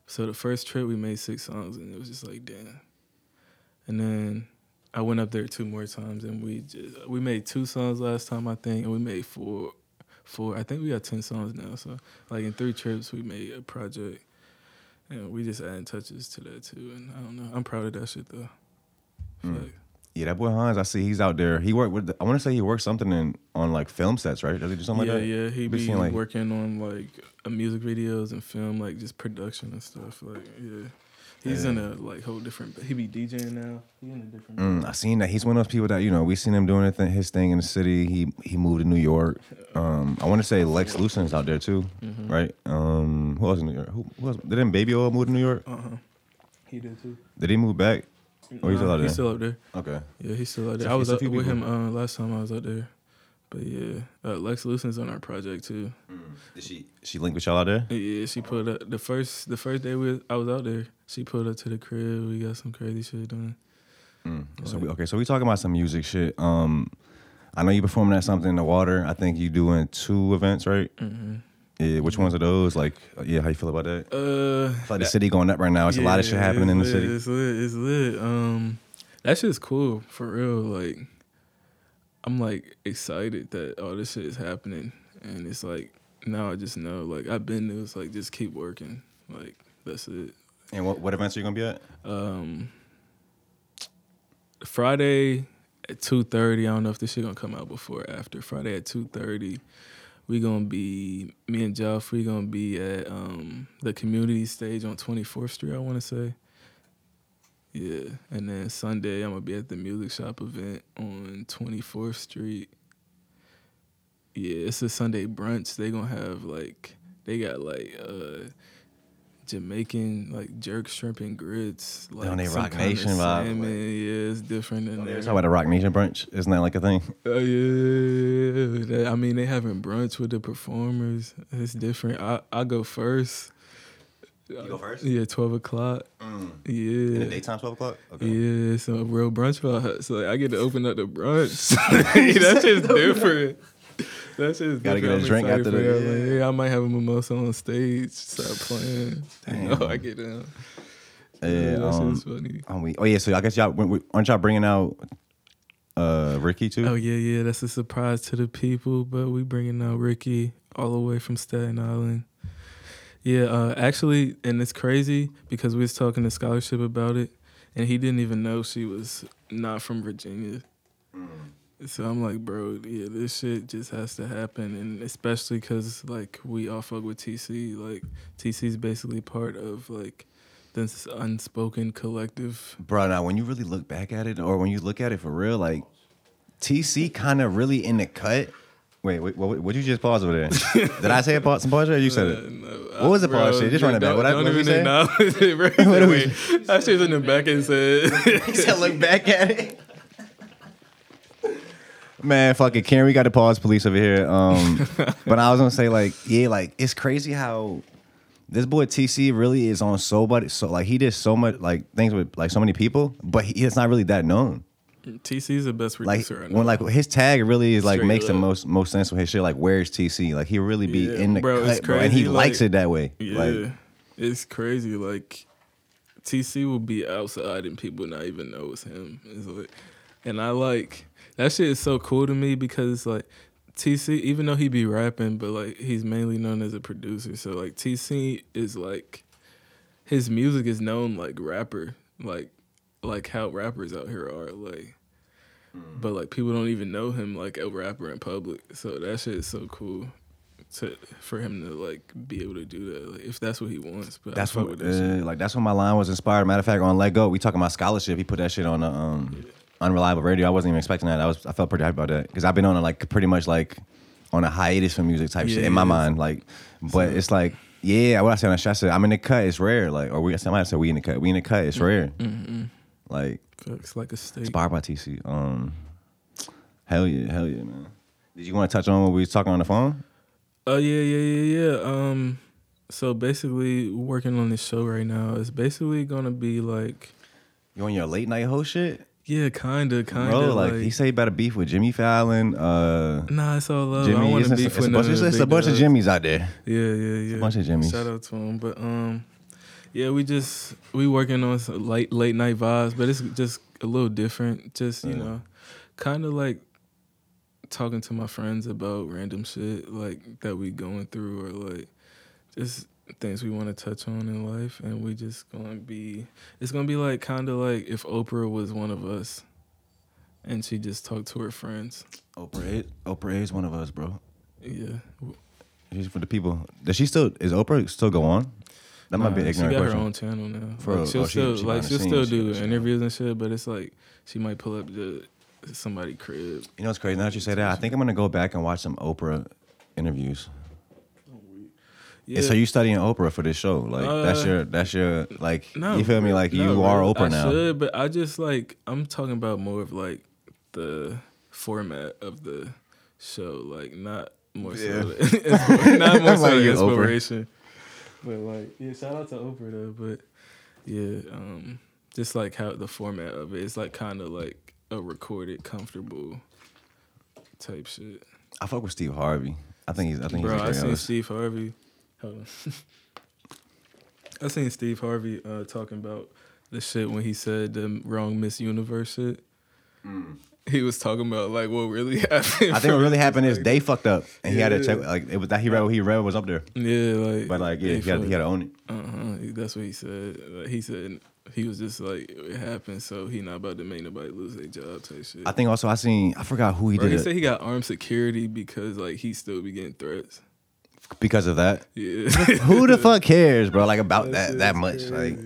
So the first trip we made six songs, and it was just like, damn. And then I went up there two more times, and we just we made two songs last time I think, and we made four, four. I think we got ten songs now. So like in three trips, we made a project, and we just adding touches to that too. And I don't know, I'm proud of that shit though. Mm. Fuck. Yeah, that boy Hans, I see he's out there. He worked with. I want to say he worked something in on like film sets, right? Does he do something yeah, like that? yeah, he Be be like- working on like uh, music videos and film, like just production and stuff. Like, yeah. He's Yeah. in a like whole different. He be DJing now. He in a different. Mm, I seen that he's one of those people that you know we seen him doing his thing, his thing in the city. He he moved to New York. Um, I want to say Lex Lucen's out there too, Mm-hmm. right? Um, who else in New York? Who, who else? Didn't Baby Oil move to New York? Uh huh. He did too. Did he move back? Oh, he's still out there. He's still up there. Okay. Yeah, he's still out there. So I was up with people. him uh, last time I was out there. But yeah, uh, Lex Lucen's on our project too. Did she she link with y'all out there? Yeah, she put up the first the first day we I was out there. She pulled up to the crib. We got some crazy shit done. Mm. So we, okay, so we talking about some music shit. Um, I know you performing at something in the water. I think you doing two events, right? hmm Yeah. Which ones are those? Like, yeah, how you feel about that? Uh, like the city going up right now. It's a lot of shit happening in the it's city. lit, It's lit. It's lit. Um, that shit's cool for real. Like, I'm like excited that all this shit is happening, and it's like now I just know. Like I've been there. It's like just keep working. Like that's it. And what, what events are you gonna be at? Um, Friday at two thirty. I don't know if this shit gonna come out before or after. Friday at two thirty, we gonna be me and Jeff. We gonna be at um the community stage on Twenty Fourth Street. I want to say. Yeah, and then Sunday I'm gonna be at the music shop event on Twenty Fourth Street. Yeah, it's a Sunday brunch. They gonna have like they got like uh Jamaican like jerk shrimp and grits. Like Don't they some Rock kinda Nation vibe? salmon. Yeah, it's different than oh, Talk there. about a Roc Nation brunch. Isn't that like a thing? Oh yeah, That- I mean they having brunch with the performers. It's different. I I go first. You go first? Yeah, twelve o'clock. Mm. In Yeah. the daytime, twelve o'clock. Okay. Yeah, so a real brunch vibe. So like, I get to open up the brunch. <laughs> <laughs> that's just different. That shit's Gotta get a drink after the- yeah, I might have a mimosa on stage. Stop playing. <laughs> Damn. Oh, I get down. Yeah. that Um, funny. um, we, oh yeah. So I guess y'all aren't y'all bringing out uh Ricky too? Oh yeah, yeah. That's a surprise to the people, but we bringing out Ricky all the way from Staten Island. Yeah, uh, actually, and it's crazy because we was talking to scholarship about it, and he didn't even know she was not from Virginia. So I'm like, bro, yeah, this shit just has to happen, and especially because like we all fuck with TC. Like TC is basically part of like this unspoken collective. Bro, now when you really look back at it, or when you look at it for real, like TC kind of really in the cut. Wait, wait, what? Would you just pause over there? <laughs> Did I say a pause? Some pause? Or you said it. Uh, no, What was the bro, pause shit? Just run it back. What I- what even say? acknowledge it, bro. <laughs> What we- Wait, that in the back and said. <laughs> He said, "Look back at it." Man, fuck it, Karen. We got the pause police over here. Um, <laughs> but I was gonna say, like, yeah, like it's crazy how this boy TC really is on so much. So like he did so much like things with like so many people, but he, it's not really that known. TC's the best Like producer. I know. when like his tag really is like Straight makes the most most sense with his shit. Like where's TC? Like he really be Yeah, in the bro, cut, bro, and he crazy, likes it that way. yeah, Like it's crazy. Like TC will be outside and people not even know it's him. It's like, and I like that shit is so cool to me because like TC, even though he be rapping, but like he's mainly known as a producer. So like TC is like his music is known like rapper, like like how rappers out here are like. But like people don't even know him like a rapper in public. So that shit is so cool to for him to like be able to do that. Like if that's what he wants. But That's what, with that shit. uh, like that's when my line was inspired. Matter of fact, on Let Go, we talking about scholarship. He put that shit on the um, unreliable radio. I wasn't even expecting that. I was, I felt pretty hyped about that because I've been on a like pretty much like on a hiatus from music type shit in my mind. Like, but it's like, yeah, what I said on the show, I said I'm in the cut. It's rare. Like, or we, somebody said we in the cut. We in the cut. It's rare. Mm-hmm. Like, It's like a steak. inspired by TC. Um, hell yeah, hell yeah, man. Did you want to touch on what we was talking on the phone? Oh yeah, yeah, yeah, yeah. Um, so basically, working on this show right now is basically gonna be like, You on your late night host shit? Yeah, kinda, kinda. Bro, like, like, he said he better beef with Jimmy Fallon. Uh, Nah, it's all love. I Jimmy, don't want it's, to it's, beef it's, a bunch, it's a bunch of. Jimmys out there. Yeah, yeah, yeah. It's a bunch of Jimmys. Shout out to him, but um, yeah, we just we working on some late late night vibes, but it's just a little different. Just you Yeah. know, kind of like talking to my friends about random shit like that we going through or like just things we want to touch on in life, and we just gonna be. It's gonna be like kind of like if Oprah was one of us, and she just talked to her friends. Oprah Oprah is one of us, bro. Yeah, She's for the people. Does she still, is Oprah still go on? That might be an Nah, ignorant She got question. her own channel now. For- like, she'll oh, still she like she'll still she do got interviews and shit, but it's like she might pull up the somebody crib. You know what's crazy? Now that you say that, I think I'm gonna go back and watch some Oprah interviews. Yeah. So you studying Oprah for this show? Like that's Uh, your that's your like No, you feel me? Like No, you are Oprah I now. Should, but I just like I'm talking about more of like the format of the show, like not more so Yeah. <laughs> the, not more <laughs> so like, Oprah. inspiration. But like, yeah, shout out to Oprah though. But yeah, um, just like how the format of it, it's like kind of like a recorded, comfortable type shit. I fuck with Steve Harvey. I think he's I think Bro, he's a I seen. Steve Harvey. Hold on. <laughs> I seen Steve Harvey uh, talking about the shit when he said the wrong Miss Universe shit. He was talking about like what really <laughs> happened. Mm. I think what really happened is they fucked up, and he had to check. Like it was that he read what he read was up there, yeah, like but like yeah, they he had, he had to own it. Uh huh. That's what he said. Like, he said he was just like it happened, so he not about to make nobody lose their job type shit. I think also I seen I forgot who he Bro, did he it said he got armed security because like he still be getting threats. Because of that. Yeah. <laughs> Who the fuck cares, bro? Like about that that, much. Like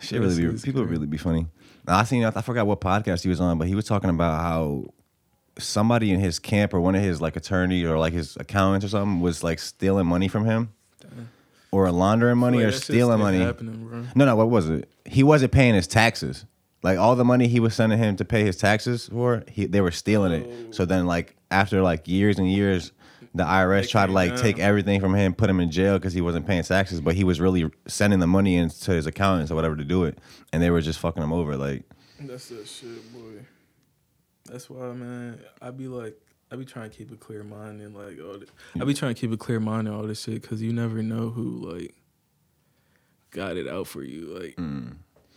shit really be people really be funny. Now, I seen I forgot what podcast he was on, but he was talking about how somebody in his camp or one of his like attorney or like his accountants or something was like stealing money from him. Or laundering money or stealing money. No, no, what was it? He wasn't paying his taxes. Like all the money he was sending him to pay his taxes for, he, they were stealing it. So then, like after like years and years, the IRS tried to like down. take everything from him, put him in jail because he wasn't paying taxes. But he was really sending the money into his accountants or whatever to do it, and they were just fucking him over. Like, That's that shit, boy. That's why, man. I be like, I be trying to keep a clear mind and like all. The, I be trying to keep a clear mind and all this shit because you never know who like got it out for you. Like, Mm.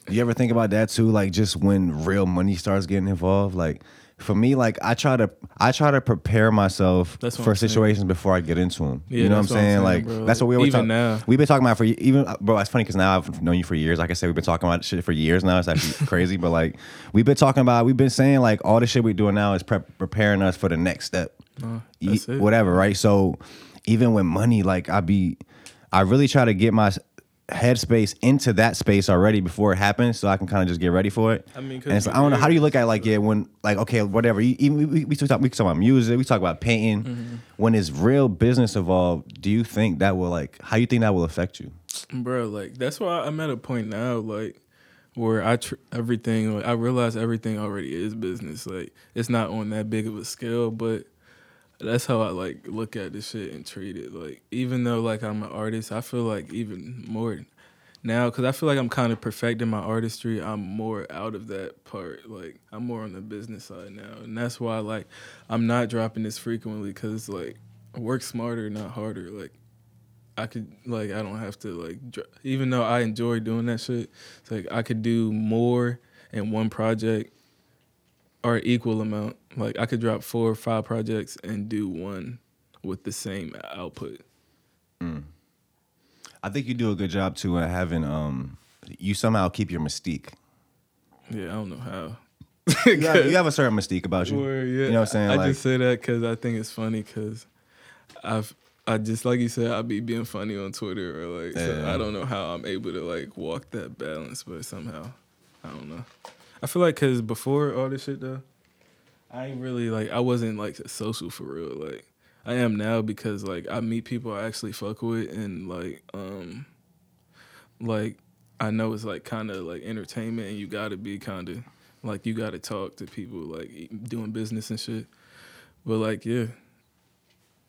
you ever think about that too? Like just when real money starts getting involved, like. For me, like I try to, I try to prepare myself for I'm saying. situations before I get into them. Yeah, you know what I'm that's what I'm saying? saying, like bro. that's what we always Even talk. now. We've been talking about for even, bro. It's funny because now I've known you for years. Like I said, we've been talking about shit for years now. It's actually <laughs> crazy, but like we've been talking about, we've been saying like all the shit we're doing now is prep, preparing us for the next step. that's it. whatever, right? So even with money, like I be, I really try to get my headspace into that space already before it happens, so I can kind of just get ready for it. I mean, 'cause and it's, I don't know how do you look at like yeah when like okay whatever you, even we, we, we talk we talk about music we talk about painting Mm-hmm. when it's real business involved do you think that will like how you think that will affect you bro. Like that's why I'm at a point now, like where I tr- everything. Like, I realize everything already is business. Like it's not on that big of a scale, but that's how I like look at this shit and treat it. Like even though like I'm an artist, I feel like even more now because I feel like I'm kind of perfecting my artistry. I'm more out of that part. Like I'm more on the business side now, and that's why like I'm not dropping this frequently because like work smarter, not harder. Like I could like I don't have to like dr- even though I enjoy doing that shit. It's like I could do more in one project or equal amount. Like I could drop four or five projects and do one with the same output. I think you do a good job too at having um you somehow keep your mystique Yeah, I don't know how. you have, <laughs> you have a certain mystique about you yeah, you know what I'm saying I like just say that because I think it's funny because I've I just like you said I'd be being funny on Twitter or like so I don't know how I'm able to like walk that balance, but somehow I don't know. I feel like because before all this shit though, I ain't really like I wasn't like social for real. Like I am now because like I meet people I actually fuck with and like um like I know it's like kind of like entertainment and you got to be kind of like you got to talk to people like doing business and shit. But like yeah,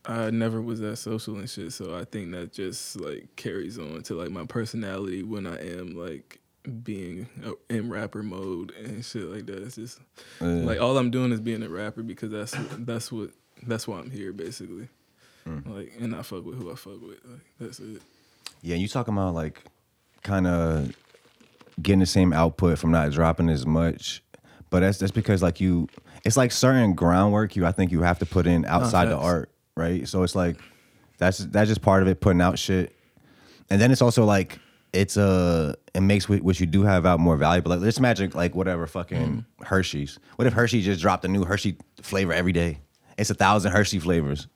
I never was that social and shit, so I think that just like carries on to like my personality when I am like being in rapper mode and shit like that. It's just uh, like all I'm doing is being a rapper because that's what, that's what that's why I'm here basically. Mm. Like and I fuck with who I fuck with. Like that's it. Yeah, you talking about like kind of getting the same output from not dropping as much, but that's that's because like you, it's like certain groundwork you I think you have to put in outside the art, right? So it's like that's that's just part of it, putting out shit, and then it's also like it's uh it makes what, you do have out more valuable. Like let's imagine like whatever fucking Hershey's. What if Hershey just dropped a new Hershey flavor every day? It's a thousand Hershey flavors.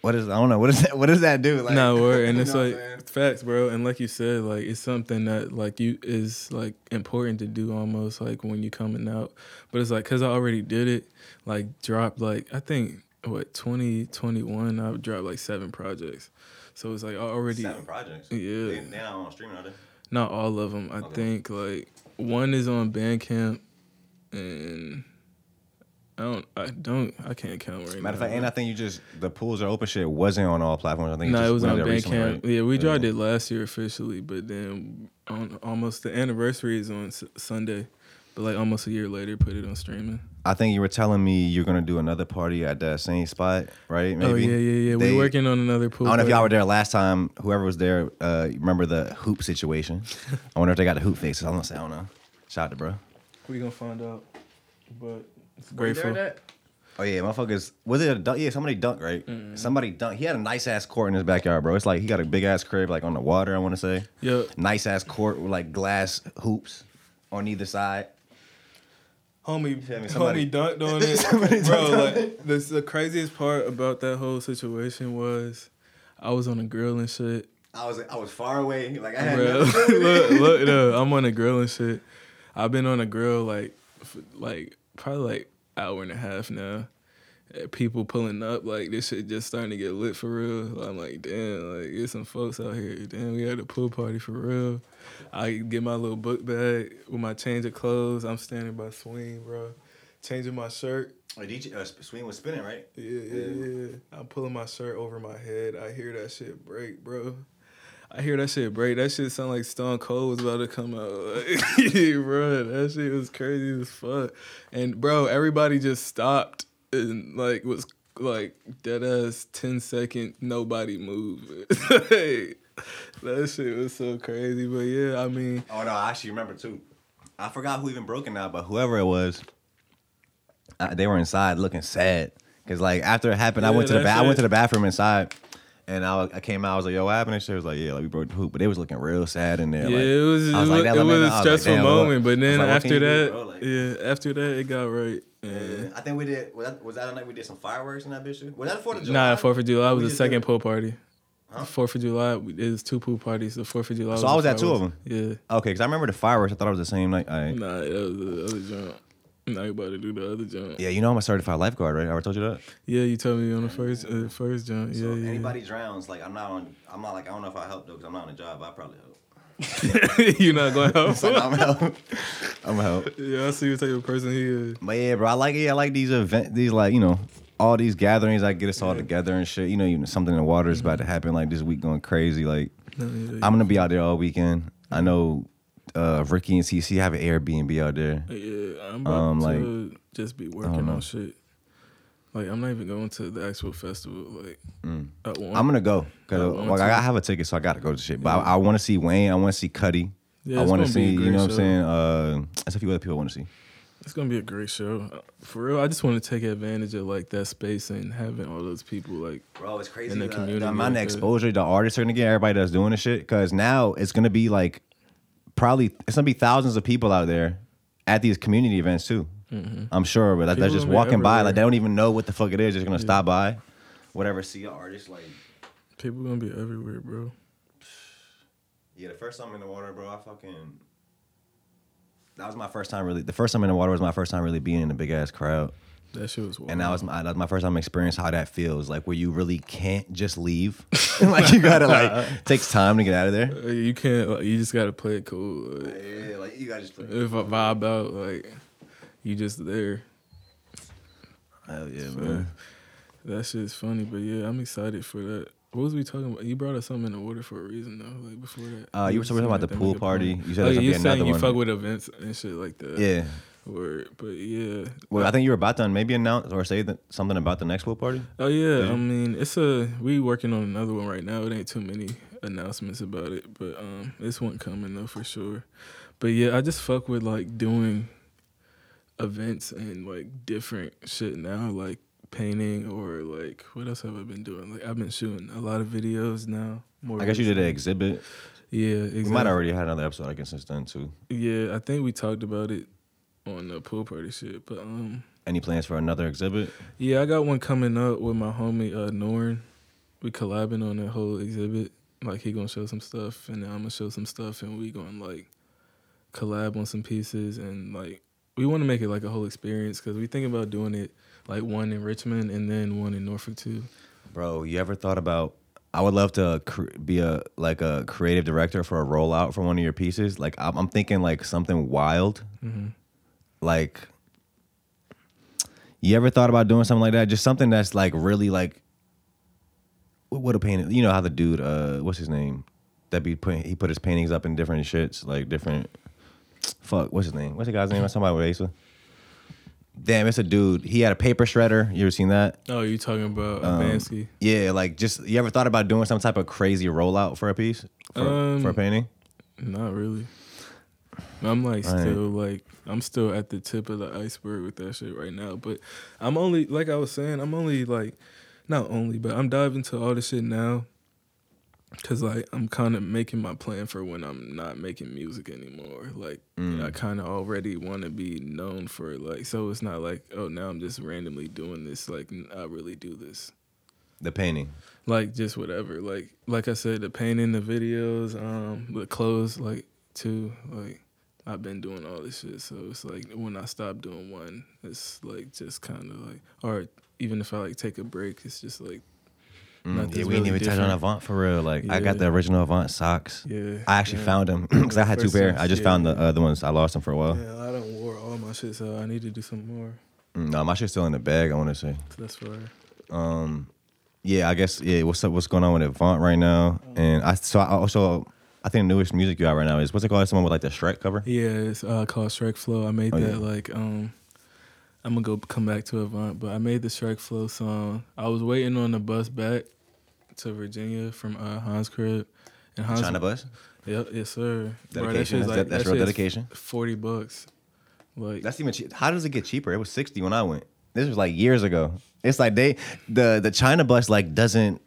What is I don't know what is that what does that do? Like, no, word, <laughs> and it's like facts, bro. And like you said, like it's something that like you is like important to do almost like when you coming out. But it's like because I already did it, like dropped like I think what 2021 I've dropped like seven projects. So it's like already seven projects. Yeah. they, not on streaming, are they? not all of them. I Okay. think like one is on Bandcamp, and I don't I don't I can't count right Matter of fact, and I think you just the pools are open shit wasn't on all platforms. I think No, just it was on Bandcamp. right? Yeah, we dropped Yeah. it last year officially, but then on almost the anniversary is on S- Sunday, but like almost a year later, put it on streaming. I think you were telling me you're gonna do another party at that same spot, right? Maybe. Oh yeah, yeah, yeah. They- We're working on another pool. I don't know if y'all were there last time. Whoever was there, uh, remember the hoop situation? <laughs> I wonder if they got the hoop fixes. I'm gonna say I don't know. Shout out to bro. We gonna find out, but it's Were you grateful. that? Oh yeah, motherfuckers. Was it a dunk? Yeah, somebody dunked, right? Somebody dunked. He had a nice ass court in his backyard, bro. It's like he got a big ass crib, like on the water. I want to say, Yeah, nice ass court with like glass hoops on either side. Homie. Somebody- homie dunked on <laughs> it, bro. Like this, the craziest part about that whole situation was, I was on a grill and shit. I was I was far away. Like I had Bro, <laughs> look, look, no, I'm on a grill and shit. I've been on a grill like, f- like probably like hour and a half now. Uh, People pulling up, like this shit just starting to get lit for real. I'm like, damn, like there's some folks out here. Damn, we had a pool party for real. I get my little book bag with my change of clothes. I'm standing by swing, bro, changing my shirt. Wait, DJ, uh, Swing was spinning, right? Yeah, yeah, yeah. I'm pulling my shirt over my head. I hear that shit break, bro. I hear that shit break. That shit sound like Stone Cold was about to come out. Like, <laughs> yeah, bro, that shit was crazy as fuck. And bro, everybody just stopped and like was like dead ass 10 second nobody moved. <laughs> Like, that shit was so crazy. But yeah, I mean, Oh no, I actually remember too. I forgot who even broke it now, but whoever it was, uh, they were inside looking sad because like after it happened, I went to the ba- I went to the bathroom inside, and I, I came out. I was like, "Yo, what happened?" And she was like, "Yeah, like we broke the hoop," but they was looking real sad in there. yeah, like, it was, it I was was, like, that it was a like, stressful damn, moment. But then like, after do, that, bro? Like- yeah, after that, it got right. Yeah. I think we did. Was that, was that the night we did some fireworks in that bitch? Was that the Fourth of July? Nah, Fourth of July was the second pool party. Huh? Fourth of July, it two pool parties. The Fourth of July. So I was at two of them. Yeah. Okay, because I remember the fireworks. I thought it was the same night. Yeah, right. nah, that was the other jump. Now you about to do the other jump. Yeah, you know I'm a certified lifeguard, right? I ever told you that. Yeah, you told me on the first uh, first jump. Yeah, So yeah. anybody drowns, like I'm not on. I'm not like I don't know if I help though, because I'm not on a job. I probably help. <laughs> You're not going help. <laughs> So I'm help. I'm help. yeah, I see what type of person he is. But yeah, bro, I like it. I like these event, these like you know, all these gatherings. I get us all together and shit. You know, know, something in the water is about to happen. Like this week going crazy. Like I'm gonna be out there all weekend. I know uh, Ricky and CC have an Airbnb out there. yeah, I'm about Um, to just be working on shit. Like I'm not even going to the actual festival. Like. Mm. I'm gonna go because I like, to. I have a ticket, so I gotta go to shit. But I, I want to see Wayne. I want to see Cudi. Yeah, I want to see. You know what I'm saying? Uh, there's a few other people I want to see. It's gonna be a great show. For real, I just want to take advantage of like that space and having all those people like Bro, it's crazy. in the the, community the amount like of exposure the artists are gonna get, everybody that's doing this shit. Because now it's gonna be like probably it's gonna be thousands of people out there at these community events too. Mm-hmm. I'm sure, but like, they're just gonna be walking by, like they don't even know what the fuck it is. They're just gonna stop by, whatever. See an artist, like people gonna be everywhere, bro. yeah. The first time in the water, bro, I fucking. That was my first time really. The first time in the water was my first time really being in a big ass crowd. That shit was wild. And that was my that was my first time experience how that feels like where you really can't just leave. <laughs> like you gotta like it <laughs> takes time to get out of there. Uh, you can't. Like, you just gotta play it cool. Like, Yeah, like you gotta just play. if I vibe out, like you just there. Hell yeah, So, man. that shit's funny, but yeah, I'm excited for that. What was we talking about? You brought us something in the water for a reason though. Like before that. Uh, you were talking about the pool party. point. You said gonna you saying you one. fuck with events and shit like that. Yeah. Word, but yeah. Well, I think you were about to maybe announce or say that something about the next pool party. Oh yeah, Yeah. I mean it's a we working on another one right now. It ain't too many announcements about it, but um it's one coming though for sure. But yeah, I just fuck with like doing events and like different shit now, like painting or like what else have I been doing? Like I've been shooting a lot of videos now. More I guess you did an exhibit. Yeah, exactly. We might already had another episode, I guess, since then too. Yeah, I think we talked about it on the pool party shit. But um Any plans for another exhibit? yeah, I got one coming up with my homie uh Norn. we collabing on that whole exhibit. Like he gonna show some stuff, and then I'm gonna show some stuff, and we gonna like collab on some pieces, and like we want to make it like a whole experience because we think about doing it like one in Richmond and then one in Norfolk too. Bro, you ever thought about? I would love to cr- be a like a creative director for a rollout for one of your pieces. Like I'm, I'm thinking like something wild. Mm-hmm. Like, you ever thought about doing something like that? Just something that's like really like. What what a painting? You know how the dude, uh, what's his name? That be putting he put his paintings up in different shits, like different. Fuck, what's his name? What's the guy's name? I talking about with. Damn, it's a dude. He had a paper shredder. You ever seen that? Oh, you talking about Um, Banksy? Yeah, like just you ever thought about doing some type of crazy rollout for a piece for, Um, for a painting? Not really. I'm like still like I'm still at the tip of the iceberg with that shit right now. But I'm only like I was saying, I'm only like not only, but I'm diving into all this shit now. Cause like I'm kind of making my plan for when I'm not making music anymore. Like Mm. I kind of already want to be known for. Like so it's not like oh now I'm just randomly doing this. Like I really do this The painting. like just whatever like like i said the painting the videos um the clothes like too like i've been doing all this shit so it's like when i stop doing one it's like just kind of like or even if i like take a break it's just like Mm, yeah, we really didn't even touch on. Avant for real. Like I got the original Avant socks. yeah I actually yeah. found them <clears throat> because I had two pair. I just yeah. found the other ones. I lost them for a while. yeah i don't wore all my shit so i need to do some more Mm, No, my shit's still in the bag. I want to say. that's fire Um, yeah, I guess yeah. What's up? What's going on with Avant right now? And I so I also I think the newest music you got right now is what's it called? Someone with like the Shrek cover. Yeah, it's uh, called Shrek Flow. I made Oh, that yeah. like um I'm gonna go come back to Avant, but I made the Shrek Flow song. I was waiting on the bus back to Virginia from uh, Hans crib, and Hans. China Bus. Yep, yes sir. Bro, that That's, like- that's that real dedication. Forty bucks. Like That's even cheap. How does it get cheaper? It was sixty when I went. This was like years ago. It's like they the the China bus like doesn't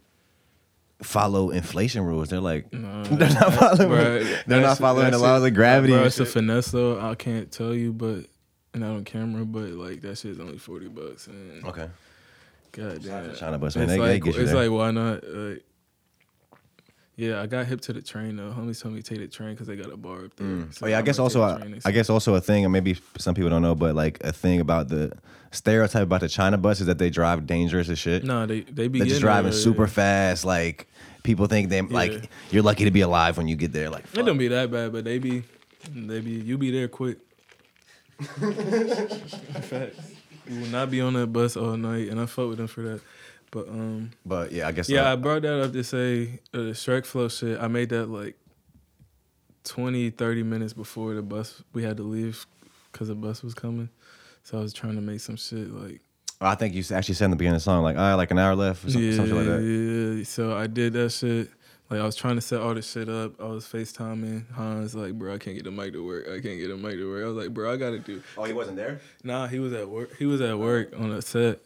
follow inflation rules. They're like <laughs> they're not following. Bruh, <laughs> they're not following the laws of gravity. Bro, it's a finesse though. I can't tell you, but and not on camera, but like that shit's only forty bucks. And Okay. God damn. China bus man. It's They, they like get you it's like why not? Like, yeah, I got hip to the train though. Homies told me to take the train because they got a bar up there. Mm. So oh yeah, I guess also take the train and I guess also a thing, and maybe some people don't know, but like a thing about the stereotype about the China bus is that they drive dangerous as shit. No, they they be just driving there, super yeah. fast. Like people think they Yeah. like you're lucky to be alive when you get there. Like It don't be that bad, but they be they be you be there quick. Facts. You will not be on that bus all night, and I fuck with them for that. But um, But yeah, I guess yeah, I uh, brought that up to say uh, the Shrek Flow shit. I made that like 20, 30 minutes before the bus we had to leave because the bus was coming. So I was trying to make some shit like I think you actually said in the beginning of the song like, all right, like an hour left or some, yeah, some shit like that. yeah. So I did that shit. Like I was trying to set all this shit up. I was FaceTiming Hans like, bro, I can't get the mic to work. I can't get the mic to work. I was like, bro, I gotta do. Oh, he wasn't there. Nah, he was at work. He was at work on a set.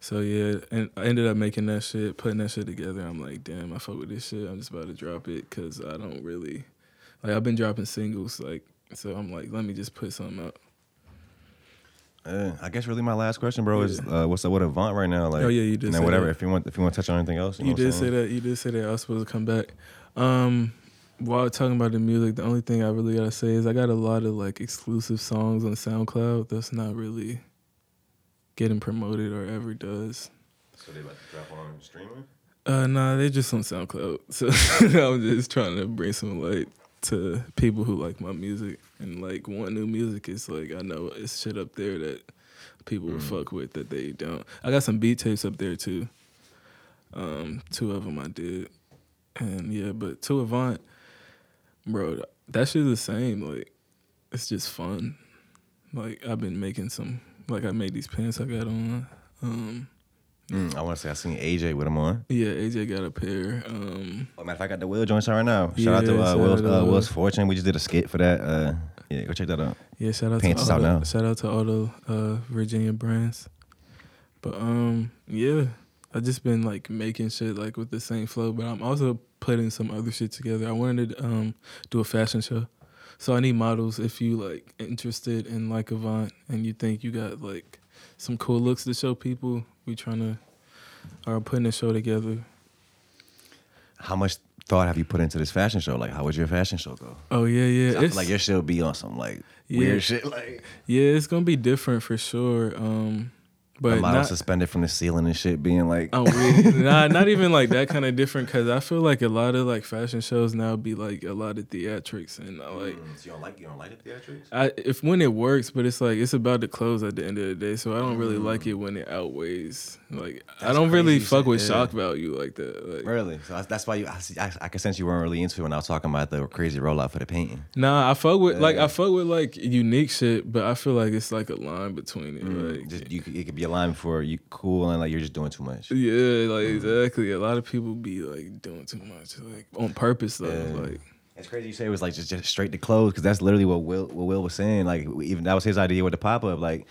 So yeah, and I ended up making that shit, putting that shit together. I'm like, damn, I fuck with this shit. I'm just about to drop it because I don't really, like, I've been dropping singles, like, so I'm like, let me just put something out. Uh, I guess really my last question, bro, is uh, what's up with Avant right now? Like, Oh, yeah, you did And then whatever. that. If you want, if you want to touch on anything else, you, You did say that. You did say that I was supposed to come back. Um, while talking about the music, the only thing I really gotta say is I got a lot of like exclusive songs on SoundCloud that's not really getting promoted or ever does. So they about to drop on streaming. Uh, nah, they just on SoundCloud. <laughs> So <laughs> I'm just trying to bring some light to people who like my music and like want new music. It's like I know it's shit up there that people will fuck with that they don't. I got some beat tapes up there too. Um, two of them I did, and yeah, but to Avant, bro, that shit's the same. Like, it's just fun. Like I've been making some. Like I made these pants I got on. Um, Mm, I want to say I seen AJ with him on. yeah, AJ got a pair. Um, Oh, matter of fact, I got the Will joints on right now. Shout out to uh, Will's, uh, Will's Fortune. We just did a skit for that. Uh, yeah, go check that out. Yeah, shout out Pants to all out the, now. shout out to all the uh, Virginia brands. But um, yeah, I just been like making shit like with the same flow, but I'm also putting some other shit together. I wanted to um do a fashion show, so I need models. If you like interested in like Avant and you think you got like some cool looks to show people, we trying to are putting a show together. how much thought have you put into this fashion show? Like, how would your fashion show go? Oh yeah, yeah. I feel like your show be on some like Yeah. weird shit, like yeah, it's gonna be different for sure. Um, but model not, suspended from the ceiling and shit, being like, Oh, weird. <laughs> nah, not even like that kind of different. Cause I feel like a lot of like fashion shows now be like a lot of theatrics and I like. Mm, you don't like you don't like the theatrics? I if when it works, but it's like it's about the clothes at the end of the day. So I don't really like it when it outweighs. Like I don't really fuck shit, with yeah. shock value like that. Like, Really? So that's, that's why you. I, I, I can sense you weren't really into it when I was talking about the crazy rollout for the painting. Nah, I fuck with like I fuck with like unique shit, but I feel like it's like a line between it. Mm, like Just you, it could be a line for you cool and like you're just doing too much. yeah, like mm. exactly. A lot of people be like doing too much, like on purpose though. Yeah. Like It's crazy you say it was like just, just straight to clothes because that's literally what Will what Will was saying. Like even that was his idea with the pop up. Like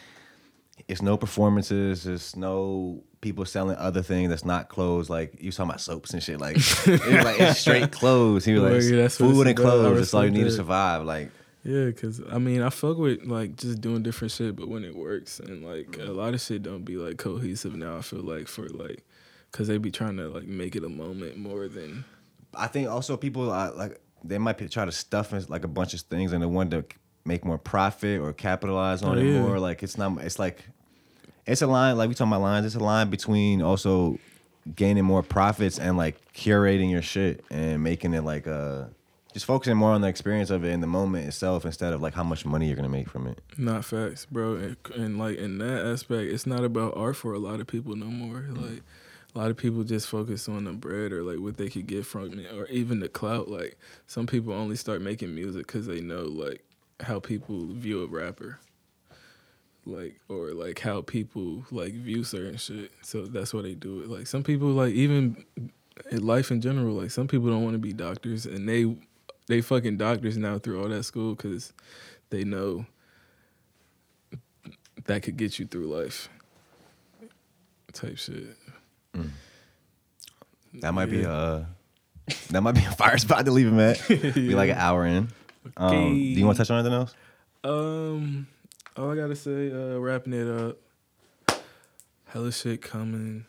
it's no performances, it's no people selling other things that's not clothes. Like you talking about soaps and shit. Like <laughs> it's like it's straight clothes. He was like yeah, food and clothes. That's all you need to survive. Like Yeah, cause I mean I fuck with like just doing different shit, but when it works and like a lot of shit don't be like cohesive now. I feel like for like, cause they be trying to like make it a moment more than I think also people uh, like they might be, try to stuff in, like a bunch of things and they want to make more profit or capitalize on Oh, it yeah. more. Like it's not. It's like it's a line. Like we talking about lines. It's a line between also gaining more profits and like curating your shit and making it like uh just focusing more on the experience of it in the moment itself instead of like how much money you're gonna make from it. not facts, bro. And, and like in that aspect, it's not about art for a lot of people no more. Like a lot of people just focus on the bread or like what they could get from it, or even the clout. Like some people only start making music because they know like how people view a rapper. Like or like how people like view certain shit, so that's why they do it. Like some people, like even in life in general, like some people don't want to be doctors, and they they fucking doctors now through all that school because they know that could get you through life. Type shit. That might be Yeah. uh that might be a fire spot to leave him at. <laughs> Be like an hour in. Um, do you want to touch on anything else? Um, all I gotta say, uh, wrapping it up. Hella shit coming.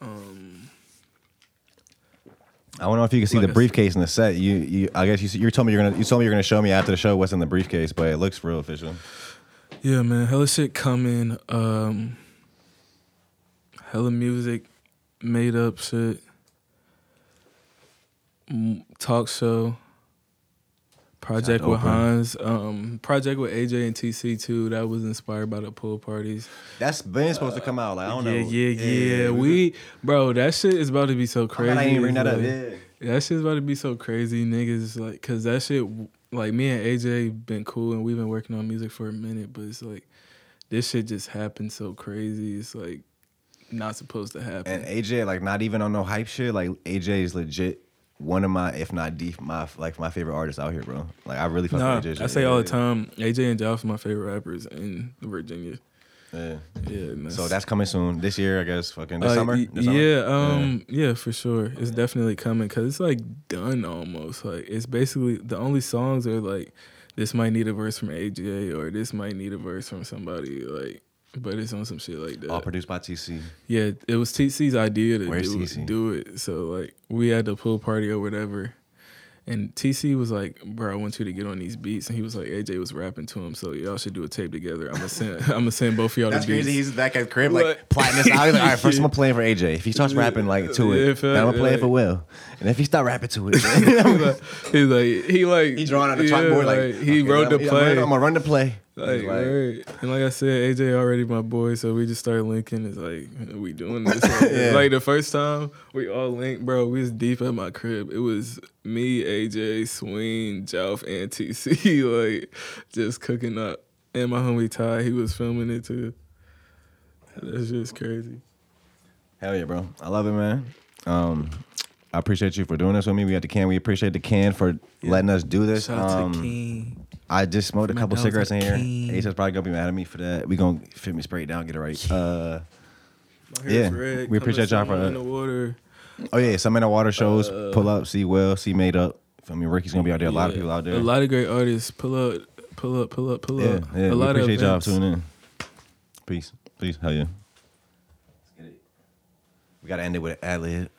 Um, I don't know if you can see Like the briefcase in the set. You, you, I guess you, you told me you're gonna, you told me you're gonna show me after the show what's in the briefcase, but it looks real official. yeah, man, hella shit coming. Um, hella music, made up shit. Talk show. Project with open. Hans. Um, project with AJ and TC too. That was inspired by the pool parties. That's been supposed to come out. Like I don't yeah, know. yeah, yeah, yeah. We, bro, that shit is about to be so crazy. I didn't bring It's that up. like- Yeah. That shit's about to be so crazy, niggas. Like, cause that shit, like, me and AJ been cool and we've been working on music for a minute, but it's like, this shit just happened so crazy. It's like not supposed to happen. And AJ, like not even on no hype shit. Like AJ is legit one of my, if not deep, my like my favorite artists out here, bro. Like I really fuck nah, with AJ. I say Yeah, all the time, AJ and Joff are my favorite rappers in Virginia. Yeah. Yeah, So that's coming soon this year, I guess. Fucking this Uh, summer. This summer? Yeah, um, yeah. for sure. It's definitely coming because it's like done almost. Like it's basically the only songs are like this might need a verse from AJ or this might need a verse from somebody like, but it's on some shit like that. All produced by TC. yeah, it was TC's idea to Where's do, TC? do it. So like we had the pool party or whatever. And TC was like, "Bro, I want you to get on these beats." And he was like, "AJ was rapping to him, so y'all should do a tape together. I'm gonna send, <laughs> I'm gonna send both of y'all That's the beats." crazy. He's back at the crib, like Like- plotting this out. He's like, all right, first I'm gonna <laughs> play it for AJ. If he starts rapping like to it, feel then I'm gonna play it for Will. And if he start rapping to it, he's <laughs> like, he's like, he like, he drawing on the yeah, chalkboard like he okay, wrote the play. I'm gonna run the play. Like, like, right. And like I said, AJ already my boy, so we just started linking. It's like, <laughs> we doing this. Like, <laughs> Yeah. like the first time we all linked, bro, we was deep at my crib. It was me, AJ, Swing, Joff, and TC, <laughs> like just cooking up. And my homie Ty, he was filming it too. That's just crazy. Hell yeah, bro. I love it, man. Um, I appreciate you for doing this with me. We got the can. We appreciate the can for letting us do this. Shout out Um, to King. I just smoked a couple cigarettes in here. Ace is probably gonna be mad at me for that. We gonna fit me spray it down, get it right. Uh, yeah, red, we appreciate y'all for that. oh yeah, some in the water shows. Uh, pull up, see Will, see Made Up. I mean, Ricky's gonna be out there. A lot of people out there. A lot of great artists. Pull up, pull up, pull up, pull Yeah, up. yeah. A we lot appreciate of y'all tuning in. Peace, peace. Hell yeah. We gotta end it with an ad lib.